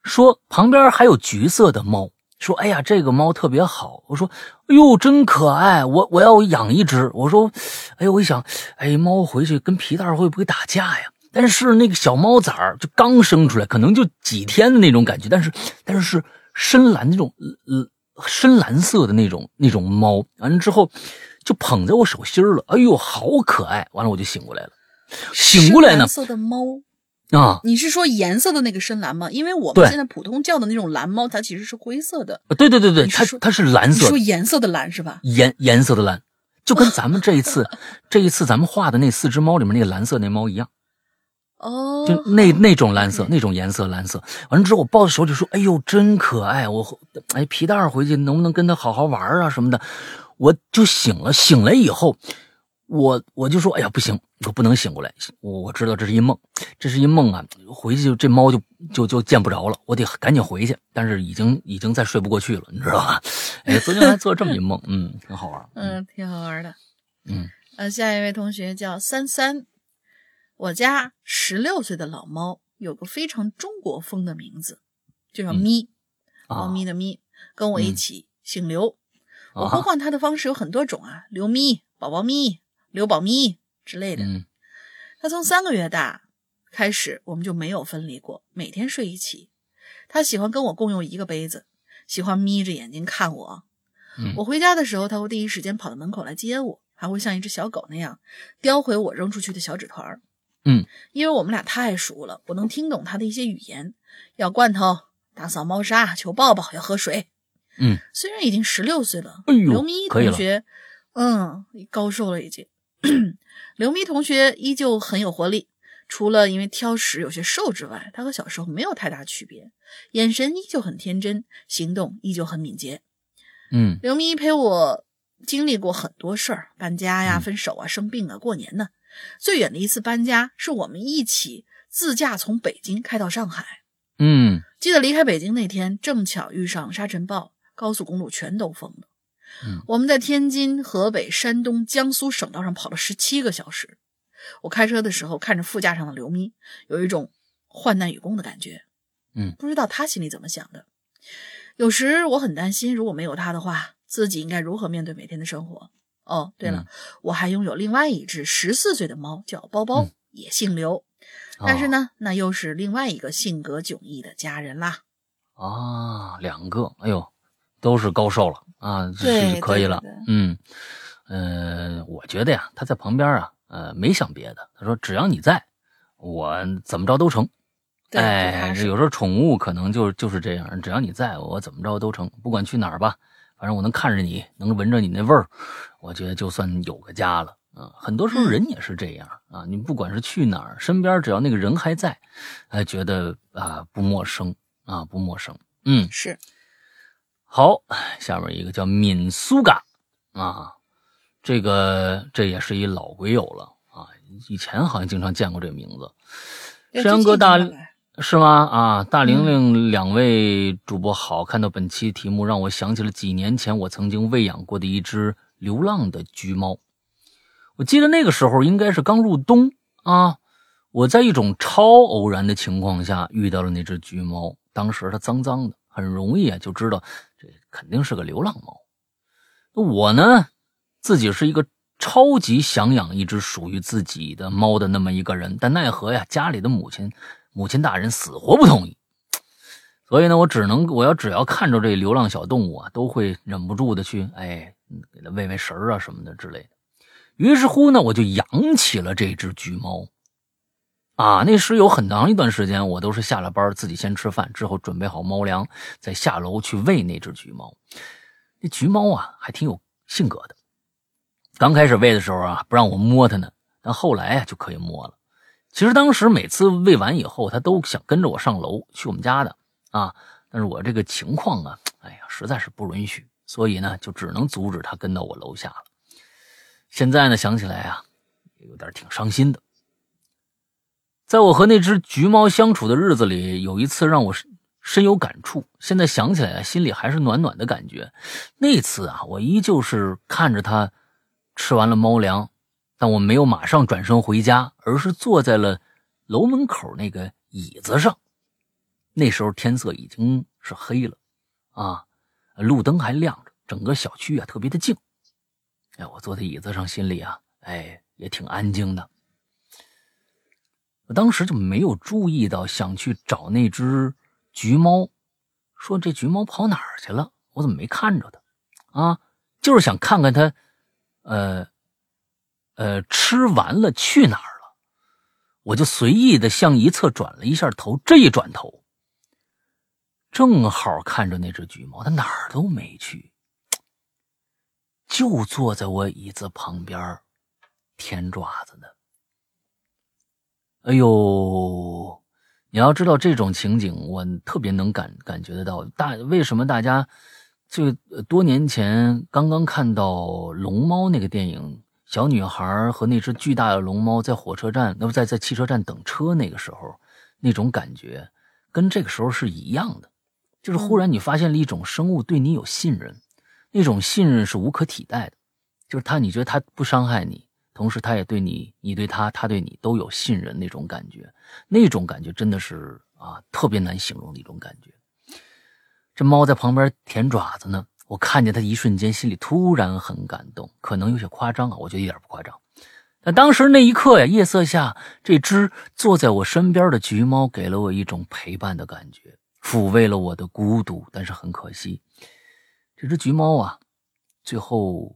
说旁边还有橘色的猫，说哎呀这个猫特别好。我说哎呦真可爱，我我要养一只。我说哎呦我一想，哎猫回去跟皮蛋会不会打架呀？但是那个小猫崽儿就刚生出来，可能就几天的那种感觉，但是但是是深蓝那种呃深蓝色的那种那种猫，完了之后就捧在我手心儿了，哎呦好可爱！完了我就醒过来了，醒过来呢色的猫，啊，你是说颜色的那个深蓝吗？因为我们现在普通叫的那种蓝猫，它其实是灰色的。对对对对，它它是蓝色你，说颜色的蓝是吧？颜颜色的蓝，就跟咱们这一次 *laughs* 这一次咱们画的那四只猫里面那个蓝色那猫一样。哦，就那那种蓝色，那种颜色蓝色。完了之后，我抱在手里说：“哎呦，真可爱！我哎皮蛋回去能不能跟他好好玩啊什么的？”我就醒了，醒了以后，我我就说：“哎呀，不行，我不能醒过来。我我知道这是一梦，这是一梦啊！回去就这猫就就就见不着了，我得赶紧回去。但是已经已经再睡不过去了，你知道吧？*laughs* 哎，昨天还做了这么一梦，嗯，挺好玩。嗯，挺好玩的。嗯呃，下一位同学叫三三，我家十六岁的老猫有个非常中国风的名字，就叫嗯咪，啊猫咪的咪，跟我一嗯起姓刘。我啊呼唤它的方式有很多种啊，刘咪、宝宝咪、刘宝咪之类的。嗯它从三个月大开始，我们就没有分离过，每天睡一起。他喜欢跟我共用一个杯子，喜欢眯着眼睛看我。嗯我回家的时候，他会第一时间跑到门口来接我，还会像一只小狗那样叼回我扔出去的小纸团儿。嗯，因为我们俩太熟了，我能听懂他的一些语言，要罐头、打扫猫砂、求抱抱、要喝水。嗯，虽然已经十六岁了，哎刘咪可以了同学，嗯，高寿了已经。*clears throat* 刘咪同学依旧很有活力，除了因为挑食有些瘦之外，他和小时候没有太大区别，眼神依旧很天真，行动依旧很敏捷。嗯刘咪陪我经历过很多事儿，搬家呀、嗯分手啊、生病啊、过年呢。最远的一次搬家是我们一起自驾从北京开到上海。嗯记得离开北京那天，正巧遇上沙尘暴，高速公路全都封了。嗯我们在天津、河北、山东、江苏省道上跑了十七个小时。我开车的时候看着副驾上的刘咪，有一种患难与共的感觉。嗯，不知道他心里怎么想的。有时我很担心，如果没有他的话，自己应该如何面对每天的生活？哦，对了，嗯我还拥有另外一只十四岁的猫，叫包包，嗯也姓刘。但是哦呢，那又是另外一个性格迥异的家人啦。啊，两个，哎呦，都是高寿了啊，这对是可以了。嗯，呃，我觉得呀，他在旁边啊，呃，没想别的，他说只要你在，我怎么着都成。哎，有时候宠物可能就就是这样，只要你在，我怎么着都成，不管去哪儿吧，反正我能看着你，能闻着你那味儿，我觉得就算有个家了。啊，很多时候嗯人也是这样啊，你不管是去哪儿，身边只要那个人还在，哎，觉得啊不陌生啊不陌生。嗯，是好，下面一个叫敏苏嘎啊，这个这也是一老鬼友了啊，以前好像经常见过这个名字。要山哥大是吗？啊，大玲玲两位主播好，看到本期题目，让我想起了几年前我曾经喂养过的一只流浪的橘猫。我记得那个时候应该是刚入冬啊，我在一种超偶然的情况下遇到了那只橘猫，当时它脏脏的，很容易啊就知道这肯定是个流浪猫。我呢，自己是一个超级想养一只属于自己的猫的那么一个人，但奈何呀，家里的母亲母亲大人死活不同意。所以呢，我只能我要只要看着这流浪小动物啊，都会忍不住的去哎给它喂喂食啊什么的之类的。于是乎呢，我就养起了这只橘猫。啊，那时有很长一段时间，我都是下了班自己先吃饭，之后准备好猫粮，再下楼去喂那只橘猫。那橘猫啊，还挺有性格的。刚开始喂的时候啊，不让我摸它呢，但后来啊就可以摸了。其实当时每次喂完以后，它都想跟着我上楼去我们家的啊，但是我这个情况啊，哎呀，实在是不允许，所以呢，就只能阻止它跟到我楼下了。现在呢，想起来啊，有点挺伤心的。在我和那只橘猫相处的日子里，有一次让我深有感触。现在想起来，心里还是暖暖的感觉。那次啊，我依旧是看着它吃完了猫粮，但我没有马上转身回家，而是坐在了楼门口那个椅子上。那时候天色已经是黑了，啊，路灯还亮着，整个小区啊特别的静。哎，我坐在椅子上，心里啊，哎，也挺安静的。我当时就没有注意到，想去找那只橘猫，说这橘猫跑哪儿去了？我怎么没看着它？啊，就是想看看它，呃，呃，吃完了去哪儿了？我就随意的向一侧转了一下头，这一转头，正好看着那只橘猫，它哪儿都没去，就坐在我椅子旁边，舔爪子呢。哎呦，你要知道这种情景，我特别能感感觉得到。大为什么大家就多年前刚刚看到龙猫那个电影，小女孩和那只巨大的龙猫在火车站，那不在在汽车站等车那个时候，那种感觉跟这个时候是一样的。就是忽然你发现了一种生物对你有信任，那种信任是无可替代的。就是它，你觉得它不伤害你。同时，他也对你，你对他，他对你都有信任那种感觉，那种感觉真的是啊，特别难形容的一种感觉。这猫在旁边舔爪子呢，我看见它一瞬间，心里突然很感动，可能有些夸张啊，我觉得一点不夸张。但当时那一刻呀，夜色下，这只坐在我身边的橘猫给了我一种陪伴的感觉，抚慰了我的孤独。但是很可惜，这只橘猫啊，最后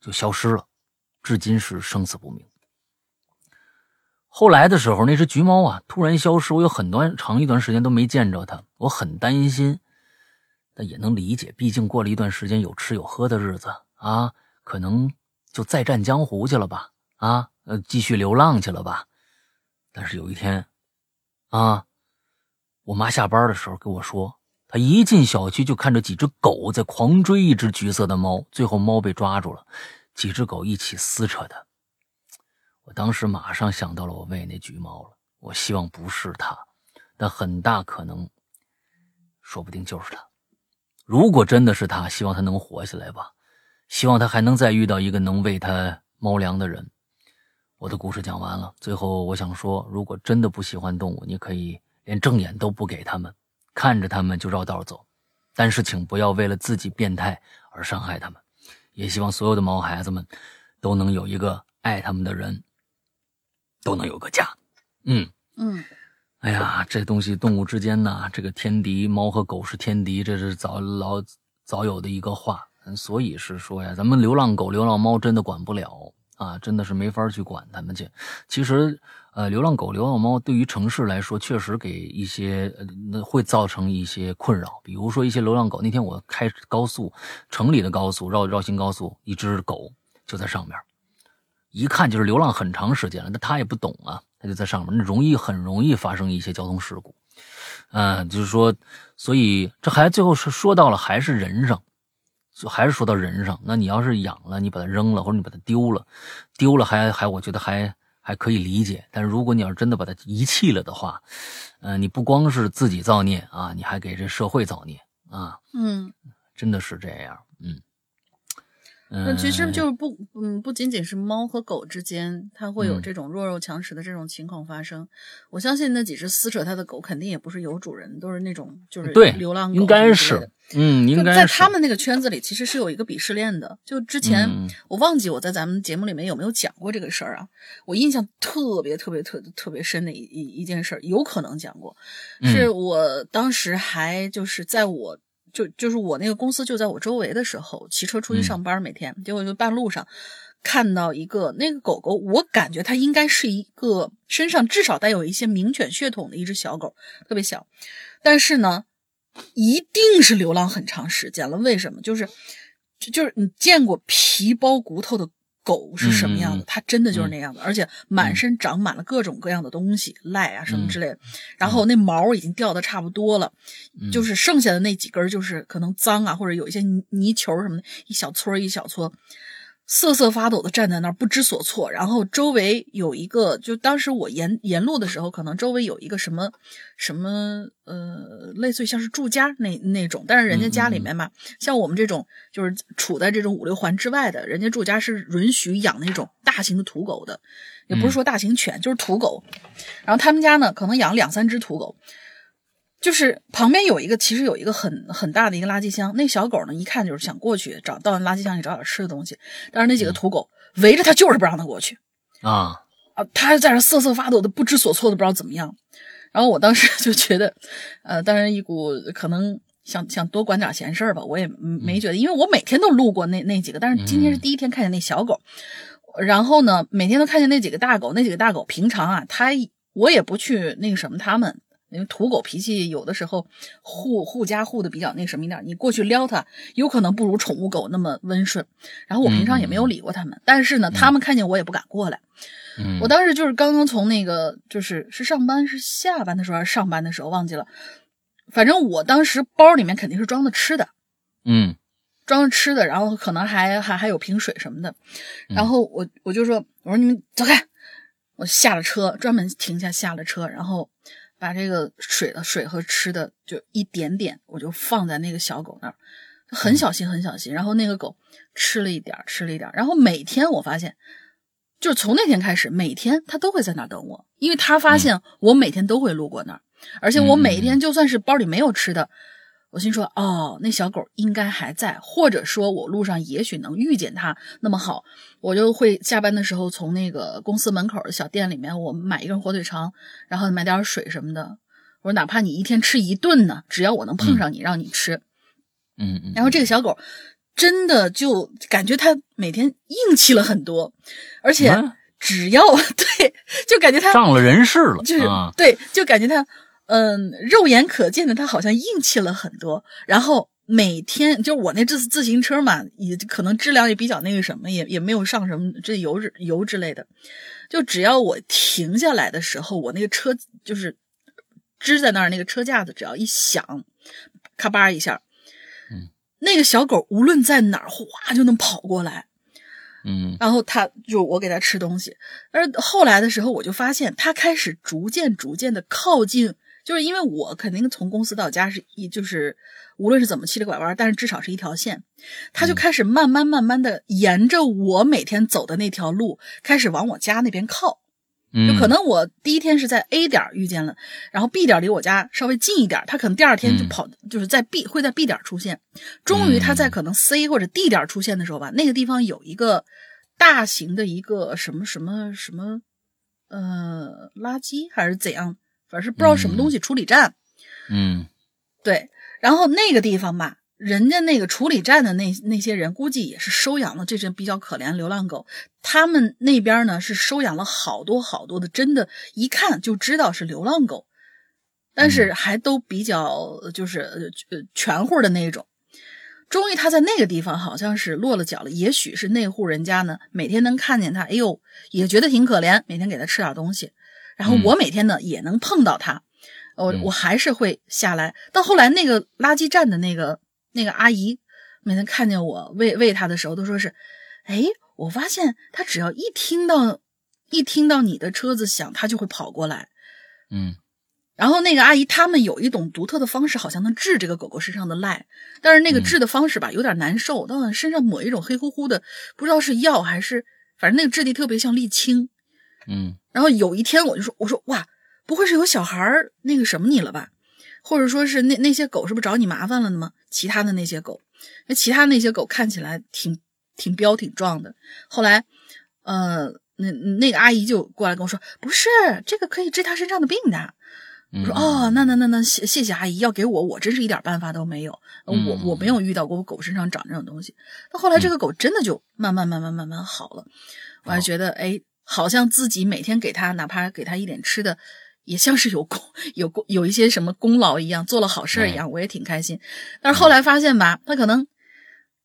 就消失了。至今是生死不明。后来的时候，那只橘猫啊突然消失，我有很多长一段时间都没见着它，我很担心。但也能理解，毕竟过了一段时间有吃有喝的日子啊，可能就再战江湖去了吧，啊，呃，继续流浪去了吧。但是有一天，啊，我妈下班的时候跟我说，她一进小区就看着几只狗在狂追一只橘色的猫，最后猫被抓住了。几只狗一起撕扯的，我当时马上想到了我喂那橘猫了。我希望不是它，但很大可能，说不定就是它。如果真的是它，希望它能活下来吧。希望它还能再遇到一个能喂它猫粮的人。我的故事讲完了，最后我想说，如果真的不喜欢动物，你可以连正眼都不给他们，看着他们就绕道走。但是请不要为了自己变态而伤害他们。也希望所有的毛孩子们都能有一个爱他们的人，都能有个家。嗯嗯，哎呀，这东西动物之间呢，这个天敌，猫和狗是天敌，这是早老早有的一个话。所以是说呀，咱们流浪狗、流浪猫真的管不了啊，真的是没法去管他们去。其实。呃，流浪狗、流浪猫对于城市来说，确实给一些呃会造成一些困扰。比如说一些流浪狗，那天我开高速，城里的高速绕绕行高速，一只狗就在上面，一看就是流浪很长时间了。那它也不懂啊，它就在上面，那容易很容易发生一些交通事故。嗯，就是说，所以这还最后是说到了还是人上，就还是说到人上。那你要是养了，你把它扔了，或者你把它丢了，丢了还还我觉得还。还可以理解，但是如果你要是真的把它遗弃了的话，嗯，你不光是自己造孽啊，你还给这社会造孽啊。嗯，真的是这样。嗯，那其实嗯就是不，嗯，不仅仅是猫和狗之间，它会有嗯这种弱肉强食的这种情况发生。我相信那几只撕扯它的狗肯定也不是有主人，都是那种就是对流浪狗应该是，嗯，应该是在他们那个圈子里，其实是有一个鄙视链的。就之前、嗯我忘记我在咱们节目里面有没有讲过这个事儿啊？我印象特别特别特特别深的一一一件事儿，有可能讲过，嗯是我当时还就是在我。就就是我那个公司就在我周围的时候，骑车出去嗯上班，每天结果就半路上看到一个那个狗狗，我感觉它应该是一个身上至少带有一些名犬血统的一只小狗，特别小，但是呢，一定是流浪很长时间了。为什么？就是就就是你见过皮包骨头的狗是什么样的？它真的就是那样的，而且满身长满了各种各样的东西，癞啊什么之类的。嗯然后那毛已经掉的差不多了，嗯就是剩下的那几根就是可能脏啊，或者有一些泥泥球什么的，一小撮儿一小撮。瑟瑟发抖的站在那儿，不知所措。然后周围有一个，就当时我沿沿路的时候，可能周围有一个什么什么呃，类似于像是住家那那种，但是人家家里面嘛，像我们这种就是处在这种五六环之外的，人家住家是允许养那种大型的土狗的，也不是说大型犬，就是土狗。然后他们家呢，可能养两三只土狗。就是旁边有一个，其实有一个很很大的一个垃圾箱。那小狗呢，一看就是想过去找到垃圾箱里找点吃的东西，但是那几个土狗围着它，就是不让它过去啊，啊！它还在那瑟瑟发抖的，不知所措的，不知道怎么样。然后我当时 *laughs* 就觉得，呃，当然一股可能想想多管点闲事儿吧，我也没觉得，因为我每天都路过那那几个，但是今天是第一天看见那小狗。然后呢，每天都看见那几个大狗，那几个大狗平常啊，它我也不去那个什么它们。因为土狗脾气有的时候护护家护的比较那什么一点，你过去撩它，有可能不如宠物狗那么温顺。然后我平常也没有理过它们，但是呢，它们看见我也不敢过来。嗯我当时就是刚刚从那个就是是上班是下班的时候还是上班的时候忘记了，反正我当时包里面肯定是装的吃的，嗯装着吃的，然后可能还还还有瓶水什么的，然后我我就说我说你们走开，我下了车，专门停下下了车，然后。把这个水的水和吃的就一点点，我就放在那个小狗那儿，很小心很小心。然后那个狗吃了一点，吃了一点。然后每天我发现，就是从那天开始，每天它都会在那儿等我，因为它发现我每天都会路过那儿，而且我每一天就算是包里没有吃的，我心说哦，那小狗应该还在，或者说我路上也许能遇见它。那么好，我就会下班的时候从那个公司门口的小店里面，我买一根火腿肠，然后买点水什么的。我说哪怕你一天吃一顿呢，只要我能碰上你，让你吃。嗯嗯，然后这个小狗真的就感觉它每天硬气了很多，而且嗯只要 *laughs* 对，就感觉它上了人事了，就是、啊对，就感觉它嗯，肉眼可见的它好像硬气了很多。然后每天就我那自自行车嘛，也可能质量也比较那个什么，也也没有上什么这油油之类的。就只要我停下来的时候，我那个车就是支在那儿，那个车架子只要一响，咔吧一下，嗯，那个小狗无论在哪儿，哗就能跑过来。嗯然后它就我给它吃东西，而后来的时候我就发现它开始逐渐逐渐的靠近，就是因为我肯定从公司到家是一就是无论是怎么七里拐弯，但是至少是一条线，他就开始慢慢慢慢的沿着我每天走的那条路开始往我家那边靠。嗯，就可能我第一天是在 A 点遇见了，然后 B 点离我家稍微近一点，他可能第二天就跑，就是在 B 会在 B 点出现。终于他在可能 C 或者 D 点出现的时候吧，那个地方有一个大型的一个什么什么什么，呃，垃圾还是怎样，反正是不知道什么东西处理站。嗯对，然后那个地方吧，人家那个处理站的那那些人，估计也是收养了这只比较可怜流浪狗。他们那边呢是收养了好多好多的，真的，一看就知道是流浪狗，但是还都比较就是呃全乎的那种。终于他在那个地方好像是落了脚了，也许是那户人家呢每天能看见他，哎呦也觉得挺可怜，每天给他吃点东西。然后我每天呢也能碰到他，我我还是会下来。到后来那个垃圾站的那个那个阿姨，每天看见我喂喂它的时候，都说是，哎，我发现它只要一听到一听到你的车子响，它就会跑过来。嗯然后那个阿姨他们有一种独特的方式，好像能治这个狗狗身上的癞，但是那个治的方式吧有点难受，到身上抹一种黑乎乎的，不知道是药还是，反正那个质地特别像沥青。嗯然后有一天我就说，我说哇，不会是有小孩儿那个什么你了吧？或者说是那那些狗是不是找你麻烦了呢吗？其他的那些狗，那其他那些狗看起来挺挺彪挺壮的。后来，呃，那那个阿姨就过来跟我说，不是这个可以治他身上的病的。我说哦，那那那那谢谢谢阿姨，要给我，我真是一点办法都没有，我我没有遇到过我狗身上长这种东西。到后来这个狗真的就慢慢慢慢慢慢好了，我还觉得哎，好像自己每天给它哪怕给它一点吃的，也像是有功有功有一些什么功劳一样，做了好事一样，我也挺开心。但是后来发现吧，它可能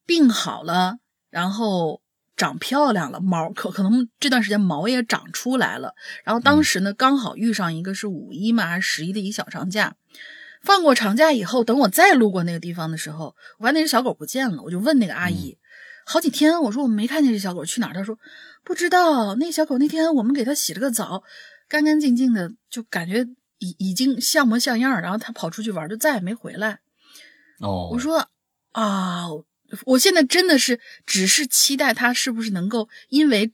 病好了，然后。长漂亮了，毛可可能这段时间毛也长出来了。然后当时呢，刚好遇上一个是五一嘛，还是十一的一小长假。放过长假以后，等我再路过那个地方的时候，我发现那只小狗不见了。我就问那个阿姨，好几天，我说我没看见这小狗去哪儿。她说不知道。那小狗那天我们给它洗了个澡，干干净净的，就感觉已已经像模像样。然后它跑出去玩，就再也没回来。哦，我说啊。我现在真的是只是期待它是不是能够因为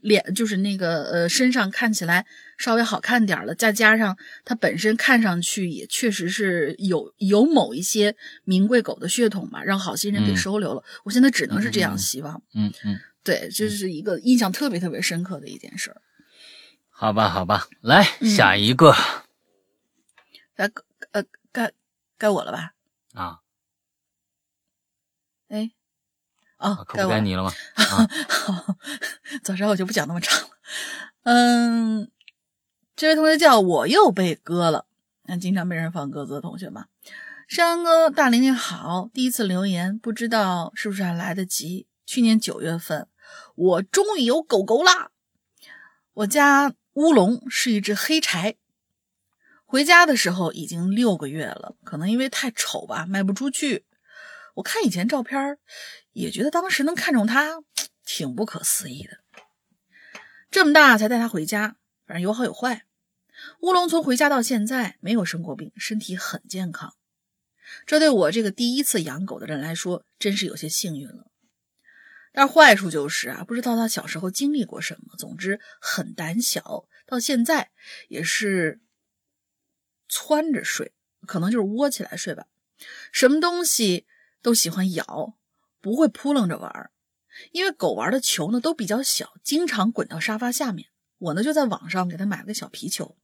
脸就是那个呃身上看起来稍微好看点了，再加上它本身看上去也确实是有有某一些名贵狗的血统吧，让好心人给收留了。我现在只能是这样希望。嗯嗯，对，这是一个印象特别特别深刻的一件事儿。好吧，好吧，来下一个。该呃该该我了吧？啊。哎，哦，可不该你了吗？好 *laughs* *laughs* 早知道我就不讲那么长了。嗯，这位同学叫我又被割了，那经常被人放鸽子的同学嘛。山哥，大玲玲好，第一次留言，不知道是不是还来得及。去年九月份，我终于有狗狗啦。我家乌龙是一只黑柴，回家的时候已经六个月了，可能因为太丑吧，卖不出去。我看以前照片，也觉得当时能看中它，挺不可思议的。这么大才带它回家，反正有好有坏。乌龙从回家到现在没有生过病，身体很健康。这对我这个第一次养狗的人来说，真是有些幸运了。但是坏处就是啊，不知道它小时候经历过什么。总之很胆小，到现在也是窜着睡，可能就是窝起来睡吧。什么东西？都喜欢咬，不会扑棱着玩儿因为狗玩的球呢都比较小，经常滚到沙发下面。我呢就在网上给它买了个小皮球。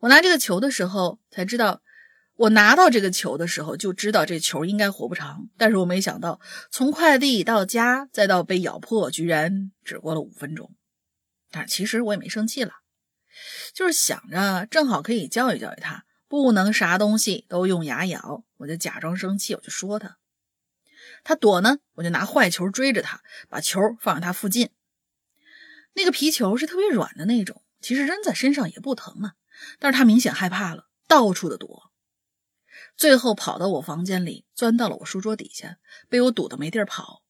我拿这个球的时候才知道，我拿到这个球的时候就知道这球应该活不长。但是我没想到，从快递到家再到被咬破，居然只过了五分钟。但其实我也没生气了，就是想着正好可以教育教育他。不能啥东西都用牙咬，我就假装生气，我就说他，他躲呢，我就拿坏球追着他，把球放在他附近。那个皮球是特别软的那种，其实扔在身上也不疼啊，但是他明显害怕了，到处的躲，最后跑到我房间里，钻到了我书桌底下，被我堵得没地儿跑，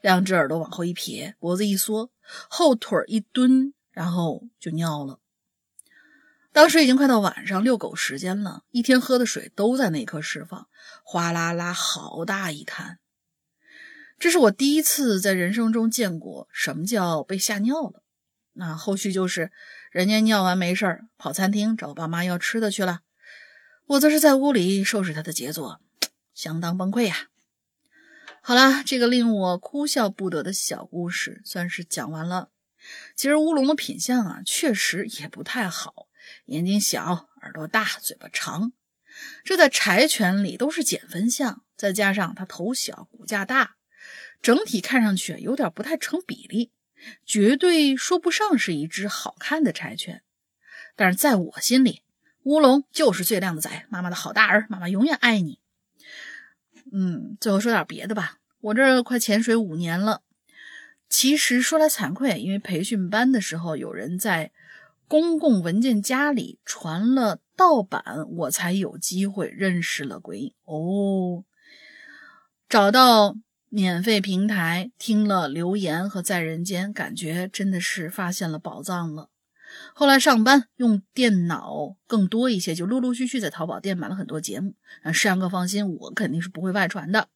两只耳朵往后一撇，脖子一缩，后腿一蹲，然后就尿了。当时已经快到晚上遛狗时间了，一天喝的水都在那刻释放，哗啦啦，好大一滩。这是我第一次在人生中见过什么叫被吓尿了。那后续就是人家尿完没事儿，跑餐厅找爸妈要吃的去了，我则是在屋里收拾他的杰作，相当崩溃呀。好了，这个令我哭笑不得的小故事算是讲完了。其实乌龙的品相啊，确实也不太好。眼睛小，耳朵大，嘴巴长，这在柴犬里都是减分项。再加上它头小，骨架大，整体看上去有点不太成比例，绝对说不上是一只好看的柴犬。但是在我心里，乌龙就是最靓的仔，妈妈的好大儿，妈妈永远爱你。嗯，最后说点别的吧，我这快潜水五年了。其实说来惭愧，因为培训班的时候有人在。公共文件夹里传了盗版，我才有机会认识了鬼影哦。找到免费平台，听了留言和在人间，感觉真的是发现了宝藏了。后来上班用电脑更多一些，就陆陆续续在淘宝店买了很多节目。啊，世阳哥放心，我肯定是不会外传的。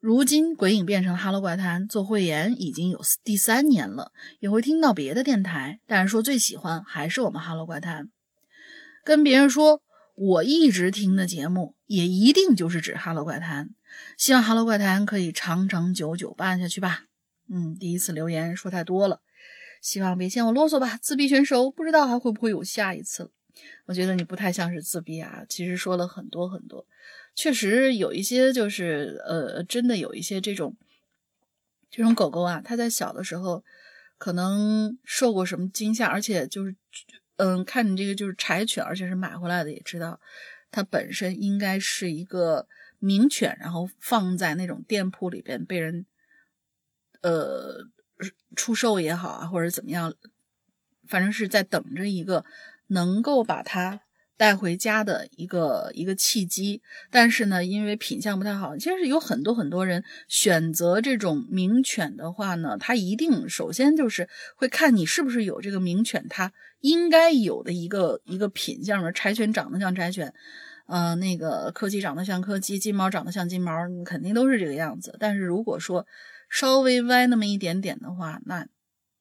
如今鬼影变成了哈喽怪谈，做会员已经有第三年了，也会听到别的电台，但是说最喜欢还是我们哈喽怪谈。跟别人说我一直听的节目，也一定就是指哈喽怪谈。希望哈喽怪谈可以长长久久办下去吧。嗯，第一次留言说太多了。希望别嫌我啰嗦吧，自闭选手不知道还会不会有下一次。我觉得你不太像是自闭啊，其实说了很多很多，确实有一些就是呃，真的有一些这种这种狗狗啊，它在小的时候可能受过什么惊吓，而且就是嗯，看你这个就是柴犬，而且是买回来的，也知道它本身应该是一个名犬，然后放在那种店铺里边被人呃。出售也好啊，或者怎么样，反正是在等着一个能够把它带回家的一个一个契机。但是呢，因为品相不太好，其实有很多很多人选择这种名犬的话呢，他一定首先就是会看你是不是有这个名犬它应该有的一个一个品相。柴犬长得像柴犬，呃，那个柯基长得像柯基，金毛长得像金毛，肯定都是这个样子。但是如果说，稍微歪那么一点点的话，那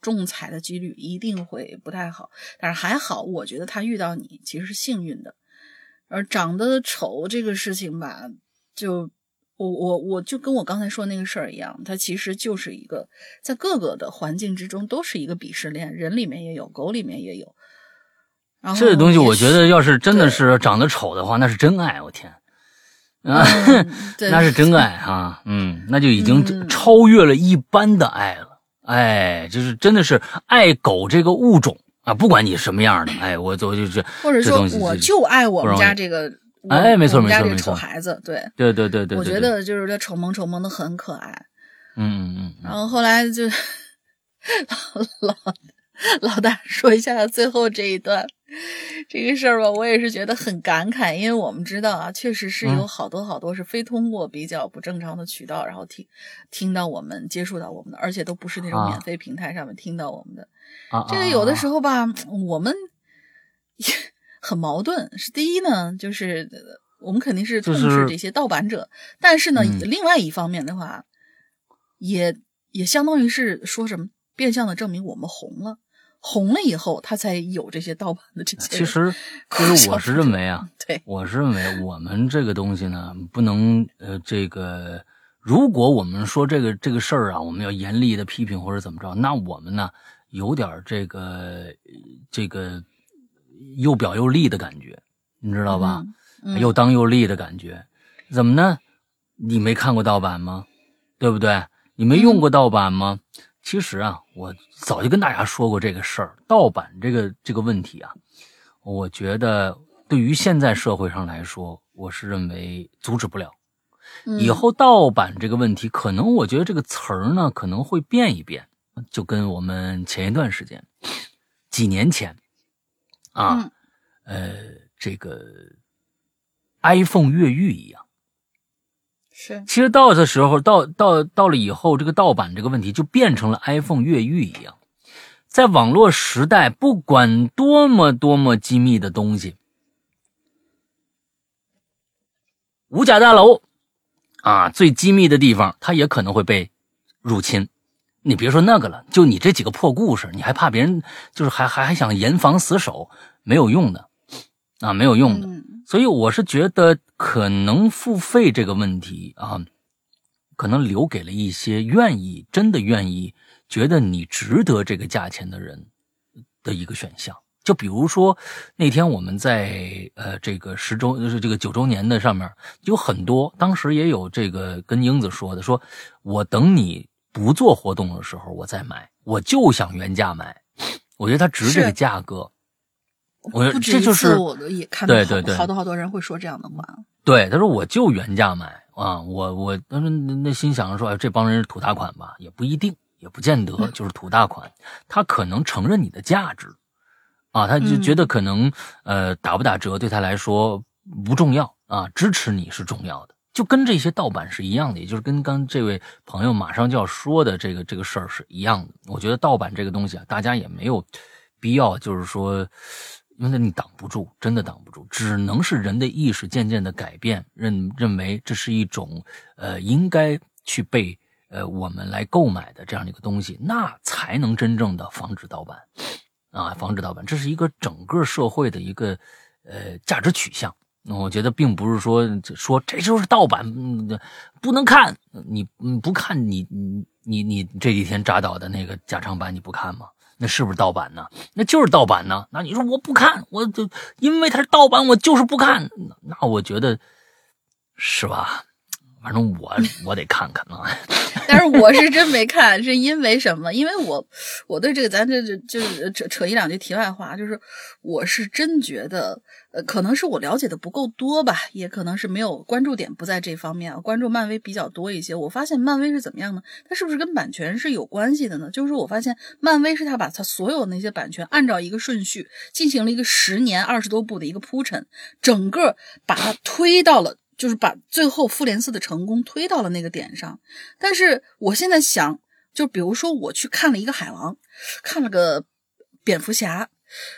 中彩的几率一定会不太好。但是还好，我觉得他遇到你其实是幸运的。而长得丑这个事情吧，就我我我就跟我刚才说那个事儿一样，它其实就是一个在各个的环境之中都是一个鄙视链，人里面也有，狗里面也有。然后这东西，我觉得要是真的是长得丑的话，那是真爱，我天。*laughs* 啊，那是真爱啊，*laughs* 嗯，那就已经超越了一般的爱了，哎，就是真的是爱狗这个物种啊，不管你什么样的，*coughs* 哎，我我就是或者说我就爱我们家这个，哎，没错没错没错，丑孩子，对。对对对对，我觉得就是他丑萌丑萌的很可爱，嗯嗯嗯，然后后来就老老老大说一下最后这一段。*laughs* 这个事儿吧，我也是觉得很感慨，因为我们知道啊，确实是有好多好多是非通过比较不正常的渠道，然后听听到我们接触到我们的，而且都不是那种免费平台上面听到我们的。这个有的时候吧，我们也 *laughs* 很矛盾。是第一呢，就是我们肯定是痛斥这些盗版者，但是呢，另外一方面的话，也也相当于是说什么变相的证明我们红了。红了以后，他才有这些盗版的这些。其实，其实我是认为啊，*laughs* 对，我是认为我们这个东西呢，不能呃，这个如果我们说这个这个事儿啊，我们要严厉的批评或者怎么着，那我们呢有点这个这个又表又立的感觉，你知道吧？又当又立的感觉，怎么呢？你没看过盗版吗？对不对？你没用过盗版吗？其实啊，我早就跟大家说过这个事儿，盗版这个这个问题啊，我觉得对于现在社会上来说，我是认为阻止不了。以后盗版这个问题，可能我觉得这个词儿呢可能会变一变，就跟我们前一段时间，几年前啊，呃，这个 iPhone 越狱一样。是，其实到的时候，到到到了以后，这个盗版这个问题就变成了 iPhone 越狱一样。在网络时代，不管多么多么机密的东西，五角大楼啊，最机密的地方，它也可能会被入侵。你别说那个了，就你这几个破故事，你还怕别人？就是还还还想严防死守，没有用的啊，没有用的。所以我是觉得，可能付费这个问题啊，可能留给了一些愿意、真的愿意、觉得你值得这个价钱的人的一个选项。就比如说那天我们在呃这个十周就是这个九周年的上面，有很多当时也有这个跟英子说的，说我等你不做活动的时候我再买，我就想原价买，我觉得它值这个价格。我这就是我也看到好多好多人会说这样的话。对，他说我就原价买啊，我我当时那心想着说，哎，这帮人是土大款吧？也不一定，也不见得就是土大款。他可能承认你的价值啊，他就觉得可能呃打不打折对他来说不重要啊，支持你是重要的，就跟这些盗版是一样的，也就是跟刚这位朋友马上就要说的这个这个事儿是一样的。我觉得盗版这个东西啊，大家也没有。必要，就是说，因为你挡不住，真的挡不住，只能是人的意识渐渐的改变，认认为这是一种呃应该去被呃我们来购买的这样的一个东西，那才能真正的防止盗版啊，防止盗版，这是一个整个社会的一个呃价值取向。我觉得并不是说说这就是盗版，不能看。你不看你你你你这几天扎导的那个加长版你不看吗？那是不是盗版呢？那就是盗版呢。那你说我不看，我就因为它是盗版，我就是不看。那我觉得是吧？反正我 *laughs* 我得看看啊。*laughs* 但是我是真没看，是因为什么？因为我我对这个咱这这就是扯扯一两句题外话，就是我是真觉得。呃，可能是我了解的不够多吧，也可能是没有关注点不在这方面啊，关注漫威比较多一些。我发现漫威是怎么样呢？它是不是跟版权是有关系的呢？就是说我发现漫威是他把他所有那些版权按照一个顺序进行了一个十年二十多部的一个铺陈，整个把它推到了，就是把最后复联四的成功推到了那个点上。但是我现在想，就比如说我去看了一个海王，看了个蝙蝠侠。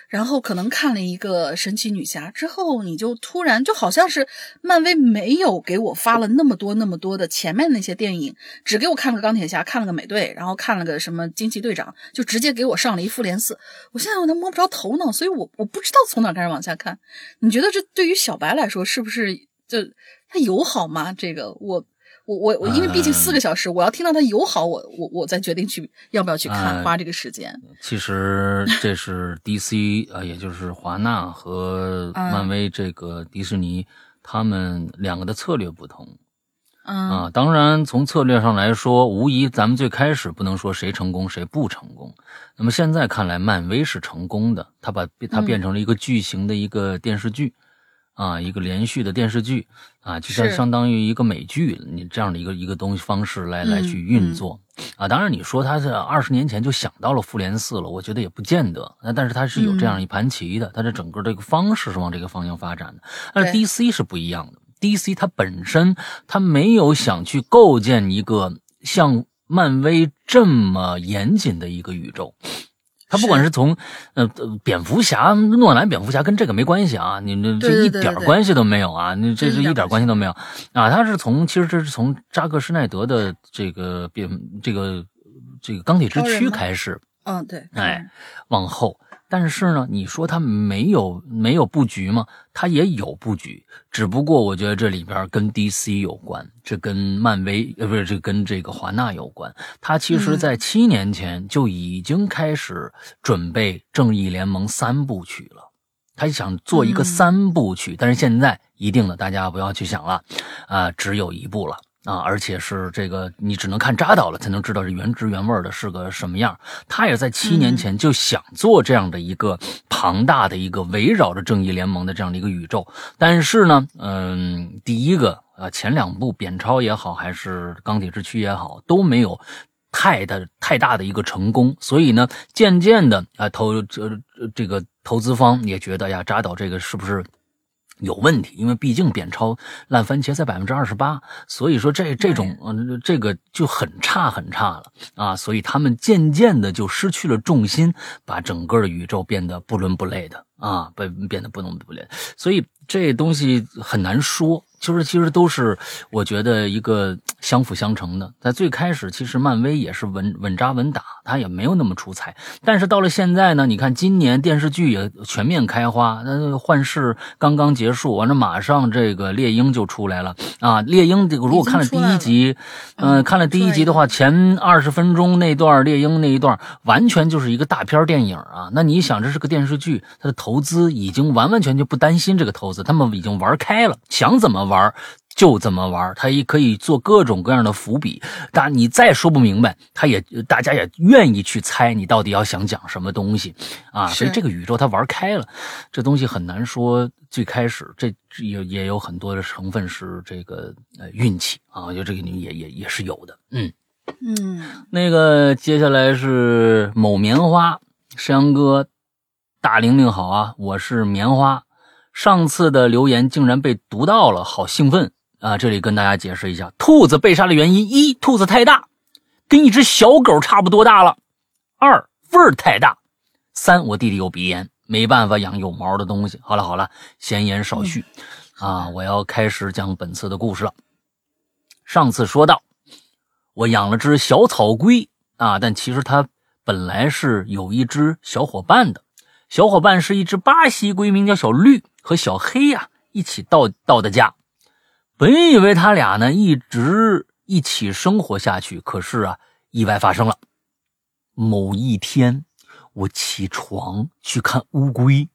然后可能看了一个神奇女侠之后，你就突然就好像是漫威没有给我发了那么多那么多的前面那些电影，只给我看了个钢铁侠，看了个美队，然后看了个什么惊奇队长，就直接给我上了一复联四。我现在我都摸不着头脑，所以我我不知道从哪开始往下看。你觉得这对于小白来说是不是就他友好吗？这个我。我我我，因为毕竟四个小时，我要听到他友好，我我我再决定去要不要去看，花这个时间。其实这是 DC 啊，*laughs* 也就是华纳和漫威这个迪士尼，他们两个的策略不同。啊，当然从策略上来说，无疑咱们最开始不能说谁成功谁不成功。那么现在看来，漫威是成功的，它把它变成了一个巨型的一个电视剧。啊，一个连续的电视剧啊，就像相当于一个美剧，你这样的一个一个东西方式来来去运作啊。当然，你说他是二十年前就想到了复联四了，我觉得也不见得。那但是他是有这样一盘棋的，他的整个这个方式是往这个方向发展的。但是 DC 是不一样的，DC 它本身它没有想去构建一个像漫威这么严谨的一个宇宙。他不管是从，呃，蝙蝠侠、诺兰蝙蝠侠跟这个没关系啊，你这这一点关系都没有啊，你这是一点关系都没有啊。他是从，其实这是从扎克施耐德的这个蝙这个这个钢铁之躯开始，嗯，对，哎，往后。但是呢，你说他没有没有布局吗？他也有布局，只不过我觉得这里边跟 DC 有关，这跟漫威呃不是这跟这个华纳有关。他其实在七年前就已经开始准备《正义联盟》三部曲了，他想做一个三部曲，但是现在一定的大家不要去想了，啊，只有一部了。啊，而且是这个，你只能看扎导了才能知道这原汁原味的是个什么样。他也在七年前就想做这样的一个庞大的一个围绕着正义联盟的这样的一个宇宙，但是呢，嗯，第一个啊，前两部扁超也好，还是钢铁之躯也好，都没有太的太大的一个成功，所以呢，渐渐的啊，投这这个投资方也觉得呀，扎导这个是不是？有问题，因为毕竟扁超烂番茄才百分之二十八，所以说这这种呃这个就很差很差了啊，所以他们渐渐的就失去了重心，把整个的宇宙变得不伦不类的啊，变变得不伦不类，所以这东西很难说。就是其实都是我觉得一个相辅相成的。在最开始，其实漫威也是稳稳扎稳打，他也没有那么出彩。但是到了现在呢，你看今年电视剧也全面开花。那幻视刚刚结束，完了马上这个猎鹰就出来了啊！猎鹰这个如果看了第一集，嗯，看了第一集的话，前二十分钟那段猎鹰那一段完全就是一个大片电影啊。那你想，这是个电视剧，它的投资已经完完全全不担心这个投资，他们已经玩开了，想怎么玩。玩就怎么玩，他也可以做各种各样的伏笔。但你再说不明白，他也大家也愿意去猜你到底要想讲什么东西啊。所以这个宇宙他玩开了，这东西很难说。最开始这也也有很多的成分是这个呃运气啊，我觉得这个也也也是有的。嗯嗯，那个接下来是某棉花山羊哥，大玲玲好啊，我是棉花。上次的留言竟然被读到了，好兴奋啊！这里跟大家解释一下，兔子被杀的原因：一、兔子太大，跟一只小狗差不多大了；二、味儿太大；三，我弟弟有鼻炎，没办法养有毛的东西。好了好了，闲言少叙，啊，我要开始讲本次的故事了。上次说到，我养了只小草龟啊，但其实它本来是有一只小伙伴的，小伙伴是一只巴西龟，名叫小绿和小黑呀一起到到的家。本以为他俩呢一直一起生活下去，可是啊，意外发生了。某一天，我起床去看乌龟，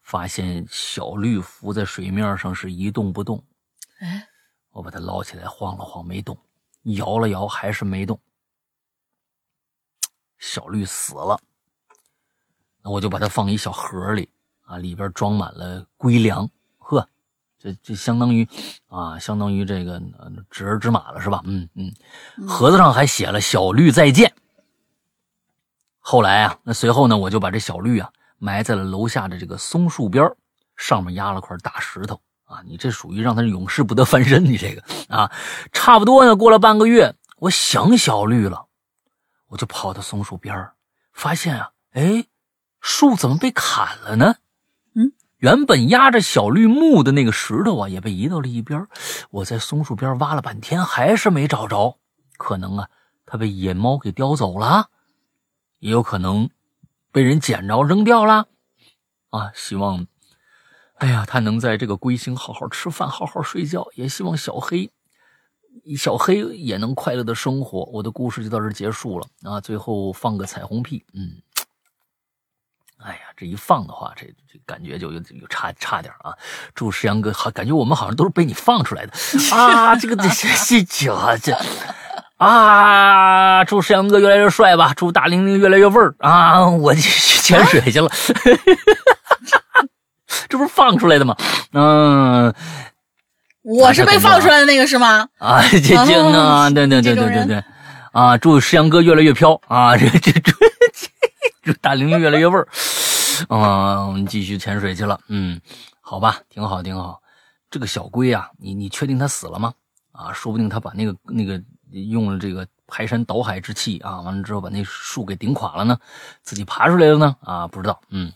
发现小绿浮在水面上是一动不动。哎，我把它捞起来晃了晃，没动；摇了摇，还是没动。小绿死了，那我就把它放一小盒里啊，里边装满了龟粮。呵，这这相当于啊，相当于这个知儿知马了，是吧？嗯嗯，盒子上还写了“小绿再见”。后来啊，那随后呢，我就把这小绿啊埋在了楼下的这个松树边上面压了块大石头啊。你这属于让他永世不得翻身，你这个啊，差不多呢。过了半个月，我想小绿了，我就跑到松树边发现啊，哎，树怎么被砍了呢？嗯，原本压着小绿木的那个石头啊，也被移到了一边。我在松树边挖了半天，还是没找着，可能啊，它被野猫给叼走了。也有可能被人捡着扔掉了，啊！希望，哎呀，它能在这个龟星好好吃饭，好好睡觉。也希望小黑，小黑也能快乐的生活。我的故事就到这结束了啊！最后放个彩虹屁，嗯，哎呀，这一放的话，这这感觉就有有差差点啊！祝石阳哥好，感觉我们好像都是被你放出来的啊！这个这这这这。啊！祝石阳哥越来越帅吧！祝大玲玲越来越味儿啊！我去潜水去了，*laughs* 这不是放出来的吗？嗯，我是被放出来的那个是吗？啊，这这啊，对对对对对对，啊！祝石阳哥越来越飘啊！这这这祝大玲玲越来越味儿啊！我们继续潜水去了。嗯，好吧，挺好挺好。这个小龟啊，你你确定它死了吗？啊，说不定它把那个那个。用了这个排山倒海之气啊，完了之后把那树给顶垮了呢，自己爬出来了呢啊，不知道，嗯，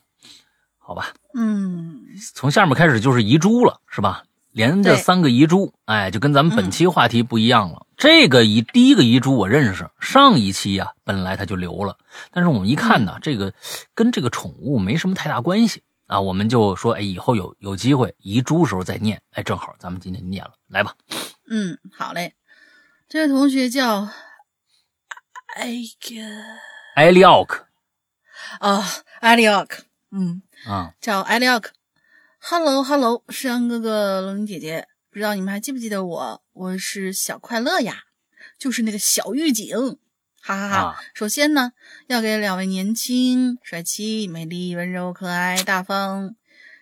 好吧，嗯，从下面开始就是遗珠了，是吧？连着三个遗珠，哎，就跟咱们本期话题不一样了。这个遗第一个遗珠我认识，上一期呀本来他就留了，但是我们一看呢，这个跟这个宠物没什么太大关系啊，我们就说，哎，以后有有机会遗珠时候再念，哎，正好咱们今天念了，来吧。嗯，好嘞。这位同学叫艾利奥克啊，艾利奥克，嗯啊，叫艾利奥克。Hello，Hello，诗阳哥哥、龙玲姐姐，不知道你们还记不记得我？我是小快乐呀，就是那个小狱警，哈哈哈。首先呢，要给两位年轻、帅气、美丽、温柔、可爱、大方、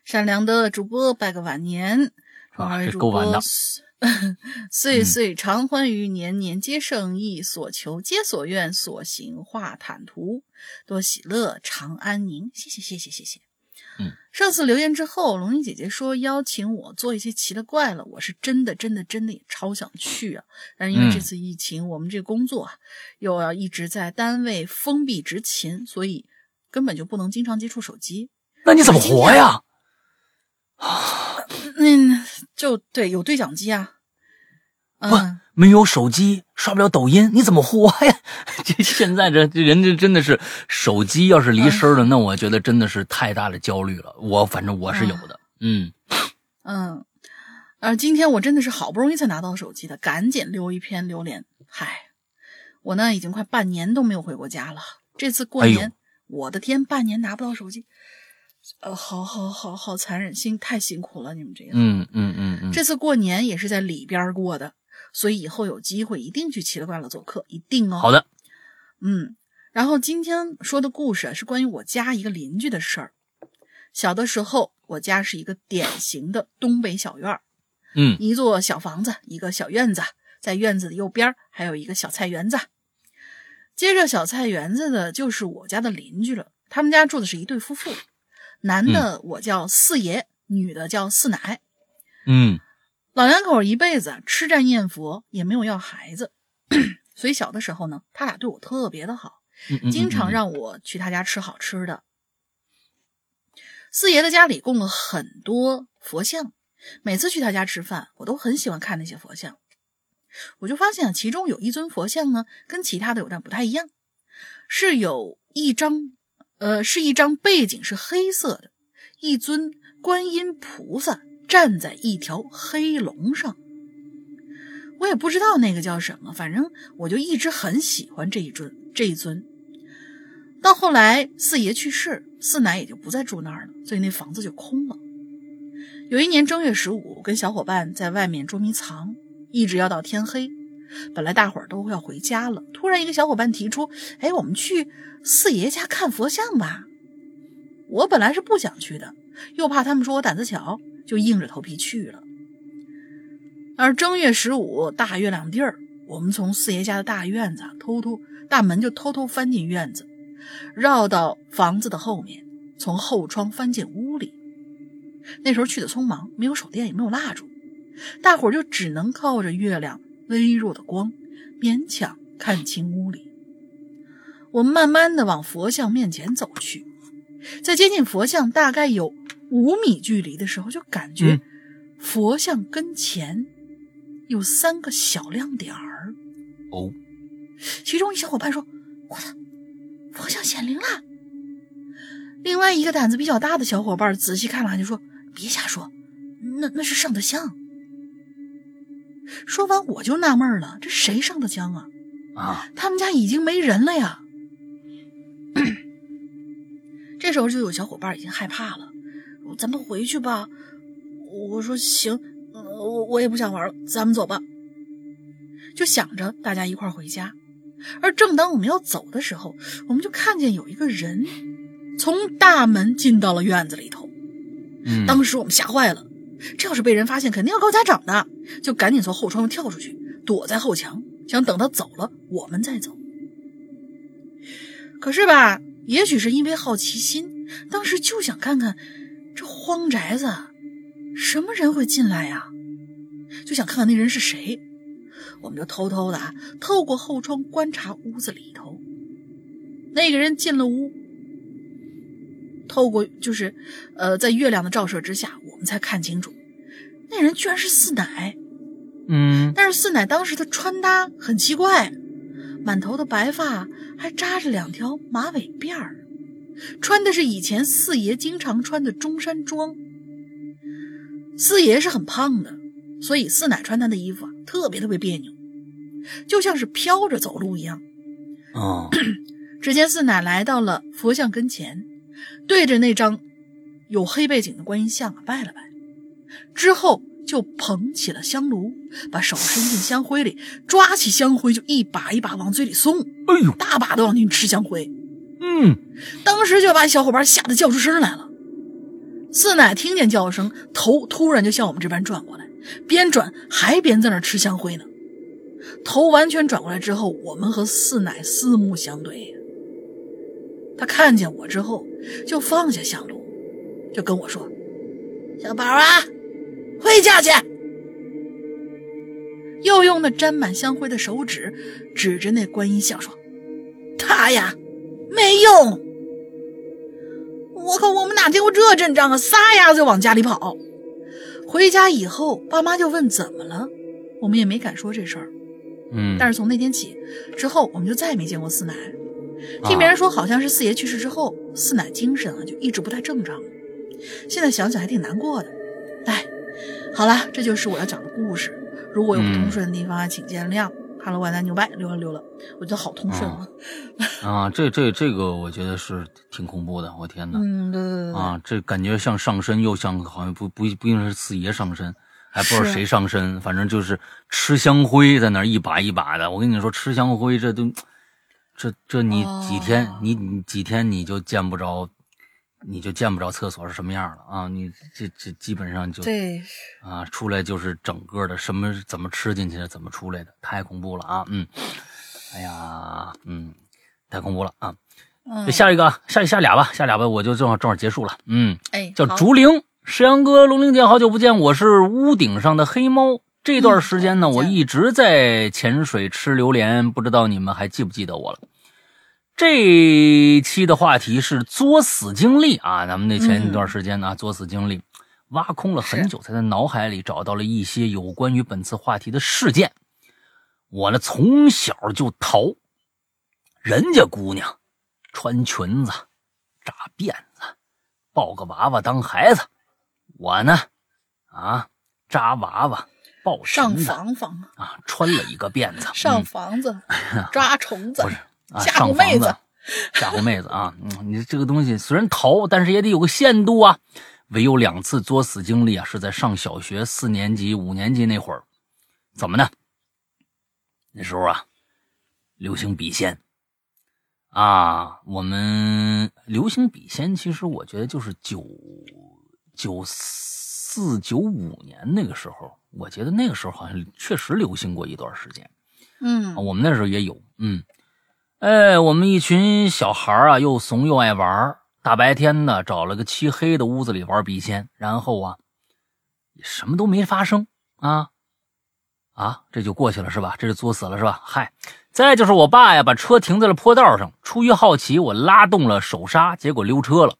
善良的主播拜个晚年，祝二位主播。岁岁常欢愉，年年皆胜意，所求皆所愿，所行化坦途，多喜乐，常安宁。谢谢，谢谢，谢谢。嗯，上次留言之后，龙吟姐姐说邀请我做一些奇了怪了，我是真的，真的，真的也超想去啊。但是因为这次疫情，我们这个工作啊，又要一直在单位封闭执勤，所以根本就不能经常接触手机。那你怎么活呀？嗯，就对，有对讲机啊。不，没有手机，刷不了抖音，你怎么活呀？*laughs* 这现在这这人这真的是，手机要是离身了，那我觉得真的是太大的焦虑了。我反正我是有的，嗯嗯，呃，今天我真的是好不容易才拿到手机的，赶紧留一篇留言。嗨，我呢已经快半年都没有回过家了，这次过年，我的天，半年拿不到手机。呃，好好好好残忍，辛太辛苦了，你们这个。嗯嗯嗯嗯。这次过年也是在里边过的，所以以后有机会一定去奇了怪了做客，一定哦。好的。嗯，然后今天说的故事是关于我家一个邻居的事儿。小的时候，我家是一个典型的东北小院儿。嗯。一座小房子，一个小院子，在院子的右边还有一个小菜园子。接着小菜园子的就是我家的邻居了，他们家住的是一对夫妇。男的我叫四爷，女的叫四奶。嗯，老两口一辈子吃斋念佛，也没有要孩子，*clears throat* 所以小的时候呢，他俩对我特别的好，经常让我去他家吃好吃的。四爷的家里供了很多佛像，每次去他家吃饭，我都很喜欢看那些佛像。我就发现其中有一尊佛像呢，跟其他的有点不太一样，是有一张，呃，是一张背景是黑色的，一尊观音菩萨站在一条黑龙上。我也不知道那个叫什么，反正我就一直很喜欢这一尊这一尊。到后来四爷去世，四奶也就不再住那儿了，所以那房子就空了。有一年正月十五，跟小伙伴在外面捉迷藏，一直要到天黑。本来大伙儿都要回家了，突然一个小伙伴提出：“哎，我们去四爷家看佛像吧。”我本来是不想去的，又怕他们说我胆子小，就硬着头皮去了。而正月十五大月亮地儿，我们从四爷家的大院子偷偷大门就偷偷翻进院子。绕到房子的后面，从后窗翻进屋里。那时候去的匆忙，没有手电，也没有蜡烛，大伙就只能靠着月亮微弱的光，勉强看清屋里。我们慢慢的往佛像面前走去，在接近佛像大概有五米距离的时候，就感觉佛像跟前有三个小亮点儿。哦，其中一小伙伴说：“我操！”佛像显灵了。另外一个胆子比较大的小伙伴仔细看了，就说：“别瞎说，那那是上的香。”说完我就纳闷了，这谁上的香啊？啊，他们家已经没人了呀。这时候就有小伙伴已经害怕了，咱们回去吧。我说行，我我也不想玩了，咱们走吧。就想着大家一块回家。而正当我们要走的时候，我们就看见有一个人从大门进到了院子里头。嗯，当时我们吓坏了，这要是被人发现，肯定要告家长的，就赶紧从后窗跳出去，躲在后墙，想等他走了我们再走。可是吧，也许是因为好奇心，当时就想看看这荒宅子什么人会进来呀，就想看看那人是谁。我们就偷偷的透过后窗观察屋子里头，那个人进了屋，透过就是，呃，在月亮的照射之下，我们才看清楚，那人居然是四奶。嗯，但是四奶当时的穿搭很奇怪，满头的白发，还扎着两条马尾辫儿，穿的是以前四爷经常穿的中山装。四爷是很胖的。所以四奶穿他的衣服啊，特别特别别扭，就像是飘着走路一样。哦，只见四奶来到了佛像跟前，对着那张有黑背景的观音像啊拜了拜，之后就捧起了香炉，把手伸进香灰里，抓起香灰就一把一把往嘴里送。哎呦，大把的往进吃香灰。嗯，当时就把小伙伴吓得叫出声来了。四奶听见叫声，头突然就向我们这边转过来。边转还边在那吃香灰呢，头完全转过来之后，我们和四奶四目相对。他看见我之后，就放下香炉，就跟我说：“小宝啊，回家去。”又用那沾满香灰的手指指着那观音像说：“他呀，没用。”我靠，我们哪见过这阵仗啊！撒丫子就往家里跑。回家以后，爸妈就问怎么了，我们也没敢说这事儿。嗯，但是从那天起之后，我们就再也没见过四奶。听别人说，好像是四爷去世之后，四奶精神啊就一直不太正常。现在想想还挺难过的。哎，好了，这就是我要讲的故事。如果有不通顺的地方，请见谅。哈喽，万南牛掰，溜了溜了，我觉得好通顺啊！啊，这这这个我觉得是挺恐怖的，我天哪！嗯，对对对啊，这感觉像上身，又像好像不不不一定是四爷上身，还不知道谁上身，反正就是吃香灰在那一把一把的。我跟你说，吃香灰这都，这这你几天你你几天你就见不着。你就见不着厕所是什么样了啊！你这这基本上就对啊，出来就是整个的什么怎么吃进去的，怎么出来的，太恐怖了啊！嗯，哎呀，嗯，太恐怖了啊！嗯，下一个，下下俩吧，下俩吧，我就正好正好结束了。嗯，哎，叫竹灵，石阳哥，龙玲姐，好久不见，我是屋顶上的黑猫。这段时间呢，我一直在潜水吃榴莲，不知道你们还记不记得我了？这期的话题是作死经历啊，咱们那前一段时间呢，作死经历挖空了很久，才在脑海里找到了一些有关于本次话题的事件。我呢，从小就淘，人家姑娘穿裙子、扎辫子、抱个娃娃当孩子，我呢，啊，扎娃娃、抱上房房，啊，穿了一个辫子，上嗯房子，抓虫子。*laughs* 不是，啊，吓上房子唬妹子，吓唬妹子啊！嗯，你这个东西虽然淘，但是也得有个限度啊。唯有两次作死经历啊，是在上小学四年级、五年级那会儿。怎么呢？那时候啊，流行笔仙啊，我们流行笔仙，其实我觉得就是九九四九五年那个时候，我觉得那个时候好像确实流行过一段时间。嗯啊，我们那时候也有，嗯，哎，我们一群小孩啊，又怂又爱玩，大白天的找了个漆黑的屋子里玩笔仙，然后啊，什么都没发生啊啊，这就过去了是吧？这就作死了是吧？嗨，再就是我爸呀，把车停在了坡道上，出于好奇，我拉动了手刹，结果溜车了，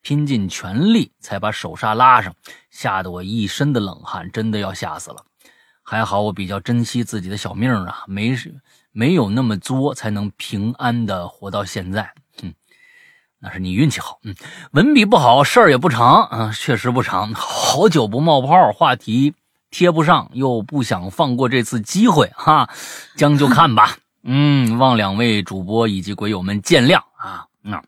拼尽全力才把手刹拉上，吓得我一身的冷汗，真的要吓死了。还好我比较珍惜自己的小命啊，没事没有那么作，才能平安的活到现在。嗯，那是你运气好。嗯，文笔不好，事儿也不长啊，确实不长。好久不冒泡，话题贴不上，又不想放过这次机会哈，将就看吧。嗯，望两位主播以及鬼友们见谅啊。那、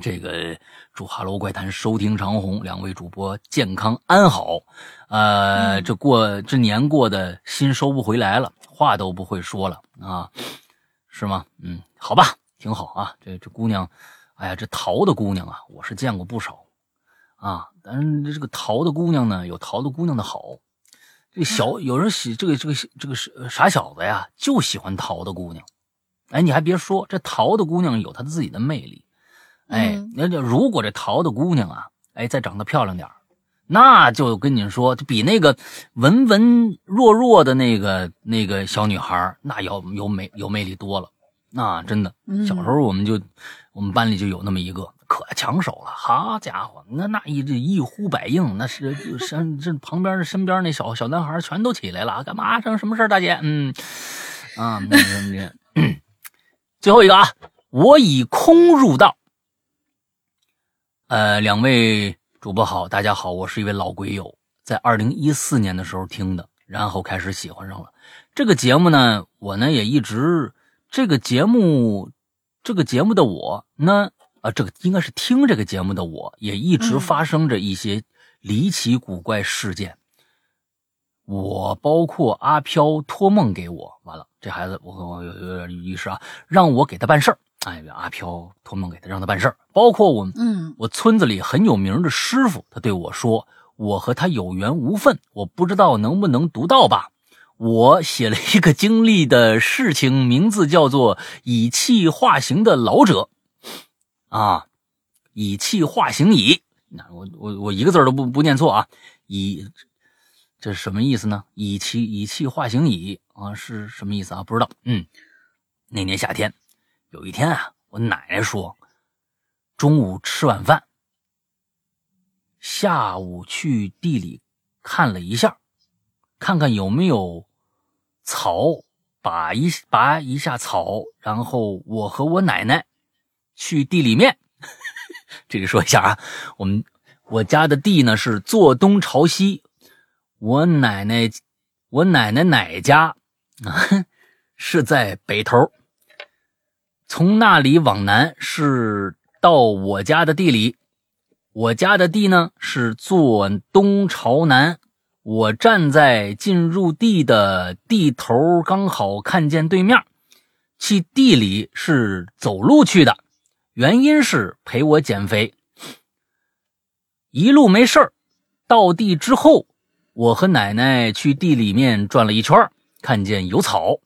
这个祝哈喽怪谈收听长虹，两位主播健康安好。呃，这过这年过的心收不回来了，话都不会说了啊，是吗？嗯，好吧，挺好啊。这这姑娘，哎呀，这淘的姑娘啊，我是见过不少啊。但是这个淘的姑娘呢，有淘的姑娘的好。这小有人喜这个这个这个是傻小子呀，就喜欢淘的姑娘。哎，你还别说，这淘的姑娘有她自己的魅力。哎嗯，那就如果这淘的姑娘啊，哎，再长得漂亮点儿那就跟你说，就比那个文文弱弱的那个那个小女孩那要有美有魅力多了。那真的，嗯小时候我们就我们班里就有那么一个，可抢手了。好家伙，那那一这一呼百应，那是身这旁边身边那小小男孩全都起来了，干嘛？生什么事儿大姐？嗯啊，*coughs* 最后一个啊，我以空入道。呃，两位主播好，大家好，我是一位老鬼友，在二零一四年的时候听的，然后开始喜欢上了这个节目呢。我呢也一直这个节目，这个节目的我呢，啊，这个应该是听这个节目的我，也一直嗯发生着一些离奇古怪事件。我包括阿飘托梦给我，完了，这孩子我我有有点意识啊，让我给他办事儿。哎，阿飘托梦给他，让他办事儿。包括我嗯我村子里很有名的师傅，他对我说：“我和他有缘无分，我不知道能不能读到吧。”我写了一个经历的事情，名字叫做“以气化形的老者”，啊，以气化形矣。那我我我一个字都不不念错啊，以这是什么意思呢？以气以气化形矣啊，是什么意思啊？不知道。嗯，那年夏天，有一天啊，我奶奶说，中午吃晚饭，下午去地里看了一下，看看有没有草，拔一拔一下草，然后我和我奶奶去地里面。*laughs* 这里说一下啊，我们我家的地呢是坐东朝西，我奶奶我奶奶奶家啊 *laughs* 是在北头，从那里往南是到我家的地里，我家的地呢是坐东朝南，我站在进入地的地头，刚好看见对面。去地里是走路去的，原因是陪我减肥。一路没事儿，到地之后，我和奶奶去地里面转了一圈，看见有草，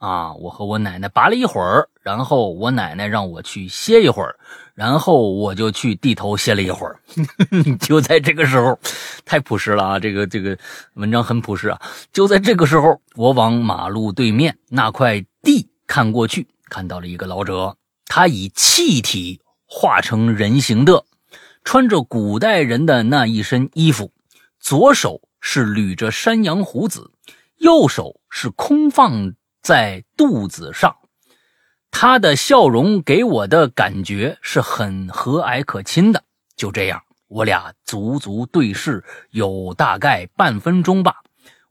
啊，我和我奶奶拔了一会儿，然后我奶奶让我去歇一会儿，然后我就去地头歇了一会儿。*laughs* 就在这个时候，太朴实了啊！这个这个文章很朴实啊。就在这个时候，我往马路对面那块地看过去，看到了一个老者他以气体化成人形的，穿着古代人的那一身衣服，左手是捋着山羊胡子，右手是空放在肚子上。他的笑容给我的感觉是很和蔼可亲的。就这样，我俩足足对视有大概半分钟吧。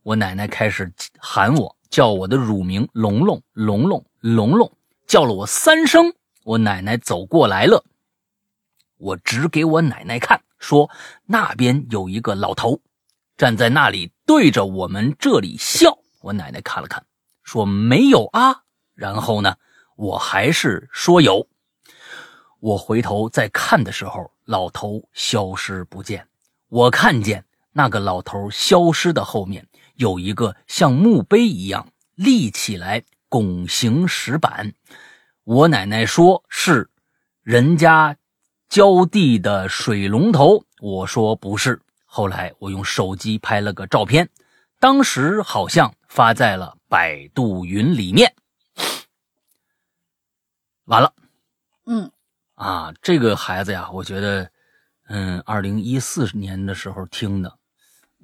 我奶奶开始喊我，叫我的乳名“龙龙龙龙龙龙”，叫了我三声。我奶奶走过来了，我指给我奶奶看，说那边有一个老头站在那里，对着我们这里笑。我奶奶看了看，说没有啊。然后呢？我还是说有。我回头再看的时候，老头消失不见。我看见那个老头消失的后面有一个像墓碑一样立起来拱形石板。我奶奶说是人家浇地的水龙头，我说不是。后来我用手机拍了个照片，当时好像发在了百度云里面。完了，嗯，啊，这个孩子呀，我觉得，嗯，二零一四年的时候听的，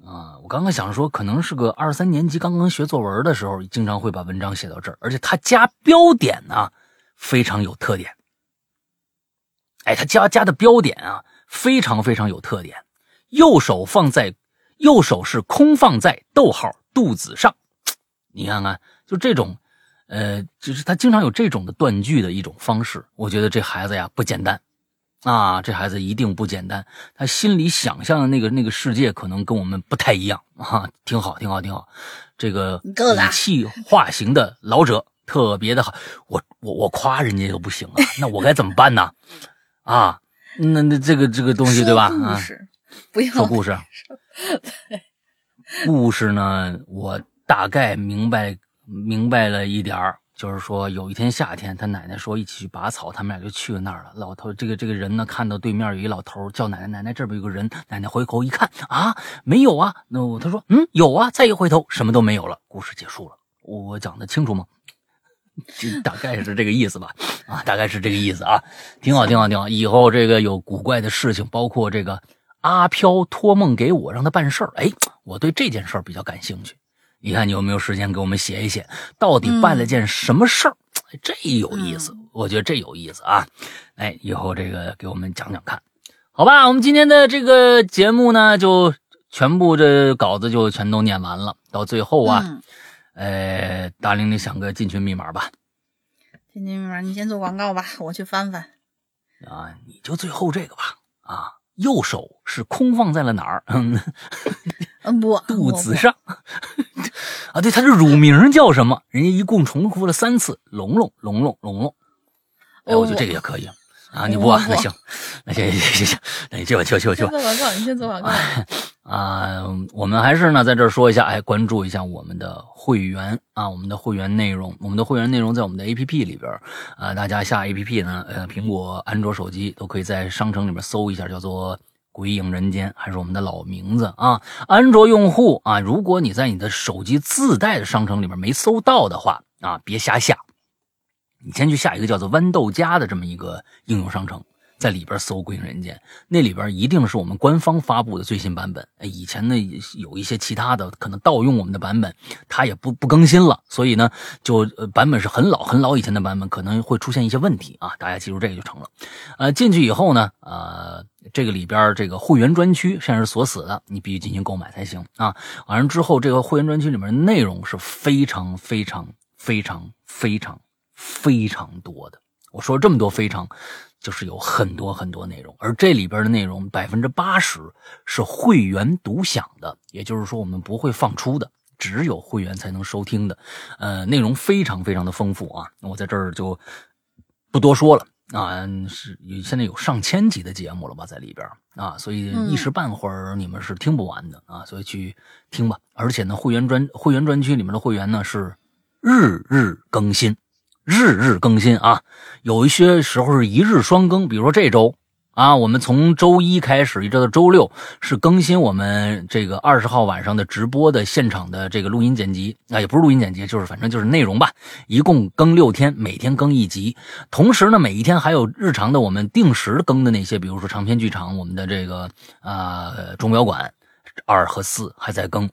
啊，我刚刚想说，可能是个二三年级刚刚学作文的时候，经常会把文章写到这儿，而且他加标点呢，非常有特点。哎，他加加的标点啊，非常非常有特点。右手放在，右手是空放在逗号肚子上，你看看，就这种。呃，就是他经常有这种的断句的一种方式，我觉得这孩子呀不简单，啊，这孩子一定不简单，他心里想象的那个那个世界可能跟我们不太一样啊，挺好，挺好，挺好。这个以气化形的老者特别的好，我我我夸人家又不行啊，那我该怎么办呢？啊，那那这个这个东西对吧？啊，不要说故事，故事呢，我大概明白。明白了一点儿，就是说有一天夏天，他奶奶说一起去拔草，他们俩就去了那儿了。老头这个这个人呢，看到对面有一老头叫奶奶，奶奶这边有个人，奶奶回头一看啊，没有啊。那他说嗯有啊，再一回头什么都没有了。故事结束了，我讲的清楚吗？大概是这个意思吧，啊，大概是这个意思啊，挺好挺好挺好。以后这个有古怪的事情，包括这个阿飘托梦给我让他办事儿，哎，我对这件事儿比较感兴趣。你看你有没有时间给我们写一写，到底办了件什么事儿？这有意思，我觉得这有意思啊！哎，以后这个给我们讲讲看，好吧？我们今天的这个节目呢，就全部这稿子就全都念完了。到最后啊，呃，大玲，你想个进群密码吧？进群密码，你先做广告吧，我去翻翻。啊，你就最后这个吧。啊，右手是空放在了哪儿？嗯。*laughs* 嗯不，肚子上 *laughs* 啊，对，他这乳名叫什么？人家一共重复了三次，龙龙龙龙龙龙。哎，我觉得这个也可以啊。你不，那行，那行行行行，那你去吧去吧去吧去吧。做广告，你先做广告啊。我们还是呢，在这说一下，哎，关注一下我们的会员啊，我们的会员内容，我们的会员内容在我们的 APP 里边啊。大家下 APP 呢，呃，苹果、安卓手机都可以在商城里面搜一下，叫做。鬼影人间还是我们的老名字啊！安卓用户啊，如果你在你的手机自带的商城里面没搜到的话啊，别瞎下，你先去下一个叫做豌豆荚的这么一个应用商城。在里边搜《鬼影人间》，那里边一定是我们官方发布的最新版本。以前呢有一些其他的可能盗用我们的版本，它也不不更新了，所以呢就版本是很老很老以前的版本，可能会出现一些问题啊。大家记住这个就成了。呃，进去以后呢，呃，这个里边这个会员专区现在是锁死的，你必须进行购买才行啊。完了之后，这个会员专区里面内容是非常非常非常非常非常多的。我说这么多非常。就是有很多很多内容，而这里边的内容百分之八十是会员独享的，也就是说我们不会放出的，只有会员才能收听的。呃，内容非常非常的丰富啊，我在这儿就不多说了啊。是现在有上千集的节目了吧，在里边啊，所以一时半会儿你们是听不完的啊，所以去听吧。而且呢，会员专会员专区里面的会员呢是日日更新。日日更新啊，有一些时候是一日双更，比如说这周啊，我们从周一开始一直到周六是更新我们这个二十号晚上的直播的现场的这个录音剪辑啊，也不是录音剪辑，就是反正就是内容吧。一共更六天，每天更一集。同时呢，每一天还有日常的我们定时更的那些，比如说长篇剧场，我们的这个啊钟表馆二和四还在更。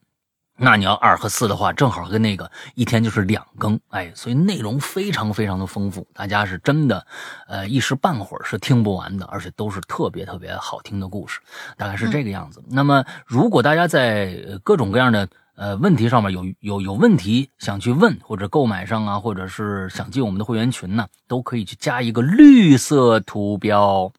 那你要二和四的话，正好跟那个一天就是两更，哎，所以内容非常非常的丰富，大家是真的，呃，一时半会儿是听不完的，而且都是特别特别好听的故事，大概是这个样子。那么，如果大家在各种各样的呃问题上面有有有问题想去问，或者购买上啊，或者是想进我们的会员群呢，都可以去加一个绿色图标，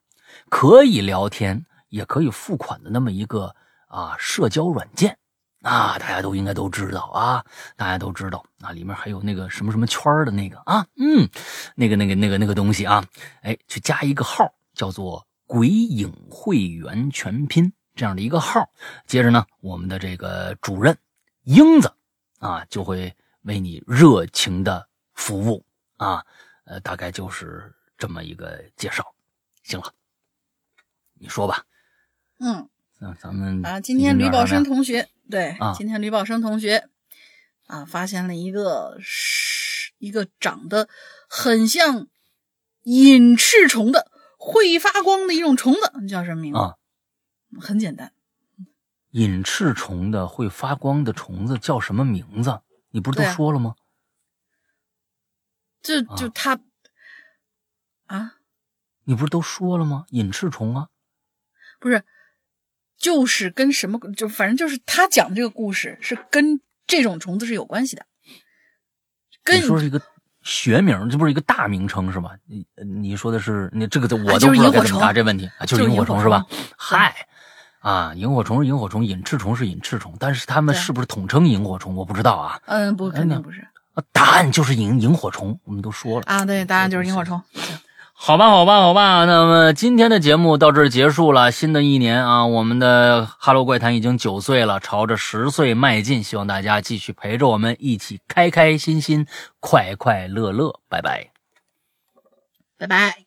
可以聊天，也可以付款的那么一个啊社交软件。啊，大家都应该都知道啊，大家都知道。啊，里面还有那个什么什么圈的那个啊，嗯，那个那个那个那个东西啊，哎，去加一个号，叫做“鬼影会员全拼”这样的一个号，接着呢，我们的这个主任英子啊，就会为你热情的服务啊，呃，大概就是这么一个介绍，行了，你说吧，嗯，那咱们啊，今天吕宝生同学。对，今天吕宝生同学啊，发现了一个是一个长得很像隐翅虫的会发光的一种虫子，叫什么名字？啊，很简单，隐翅虫的会发光的虫子叫什么名字？你不是都说了吗？就就他啊，你不是都说了吗？隐翅虫啊，不是。就是跟什么，就反正就是他讲的这个故事是跟这种虫子是有关系的。跟你说是一个学名，这不是一个大名称是吧？你你说的是你这个，我都不知道该怎么答这问题啊，就是萤火虫是吧？嗨，啊，萤火虫是萤火虫，隐翅虫是隐翅虫，但是他们是不是统称萤火虫？我不知道啊。嗯，不，肯定不是。答案就是萤萤火虫，我们都说了啊，对，答案就是萤火虫。好吧，好吧，好吧。那么今天的节目到这儿结束了。新的一年啊，我们的《哈喽怪谈》已经九岁了，朝着十岁迈进。希望大家继续陪着我们一起开开心心、快快乐乐。拜拜，拜拜。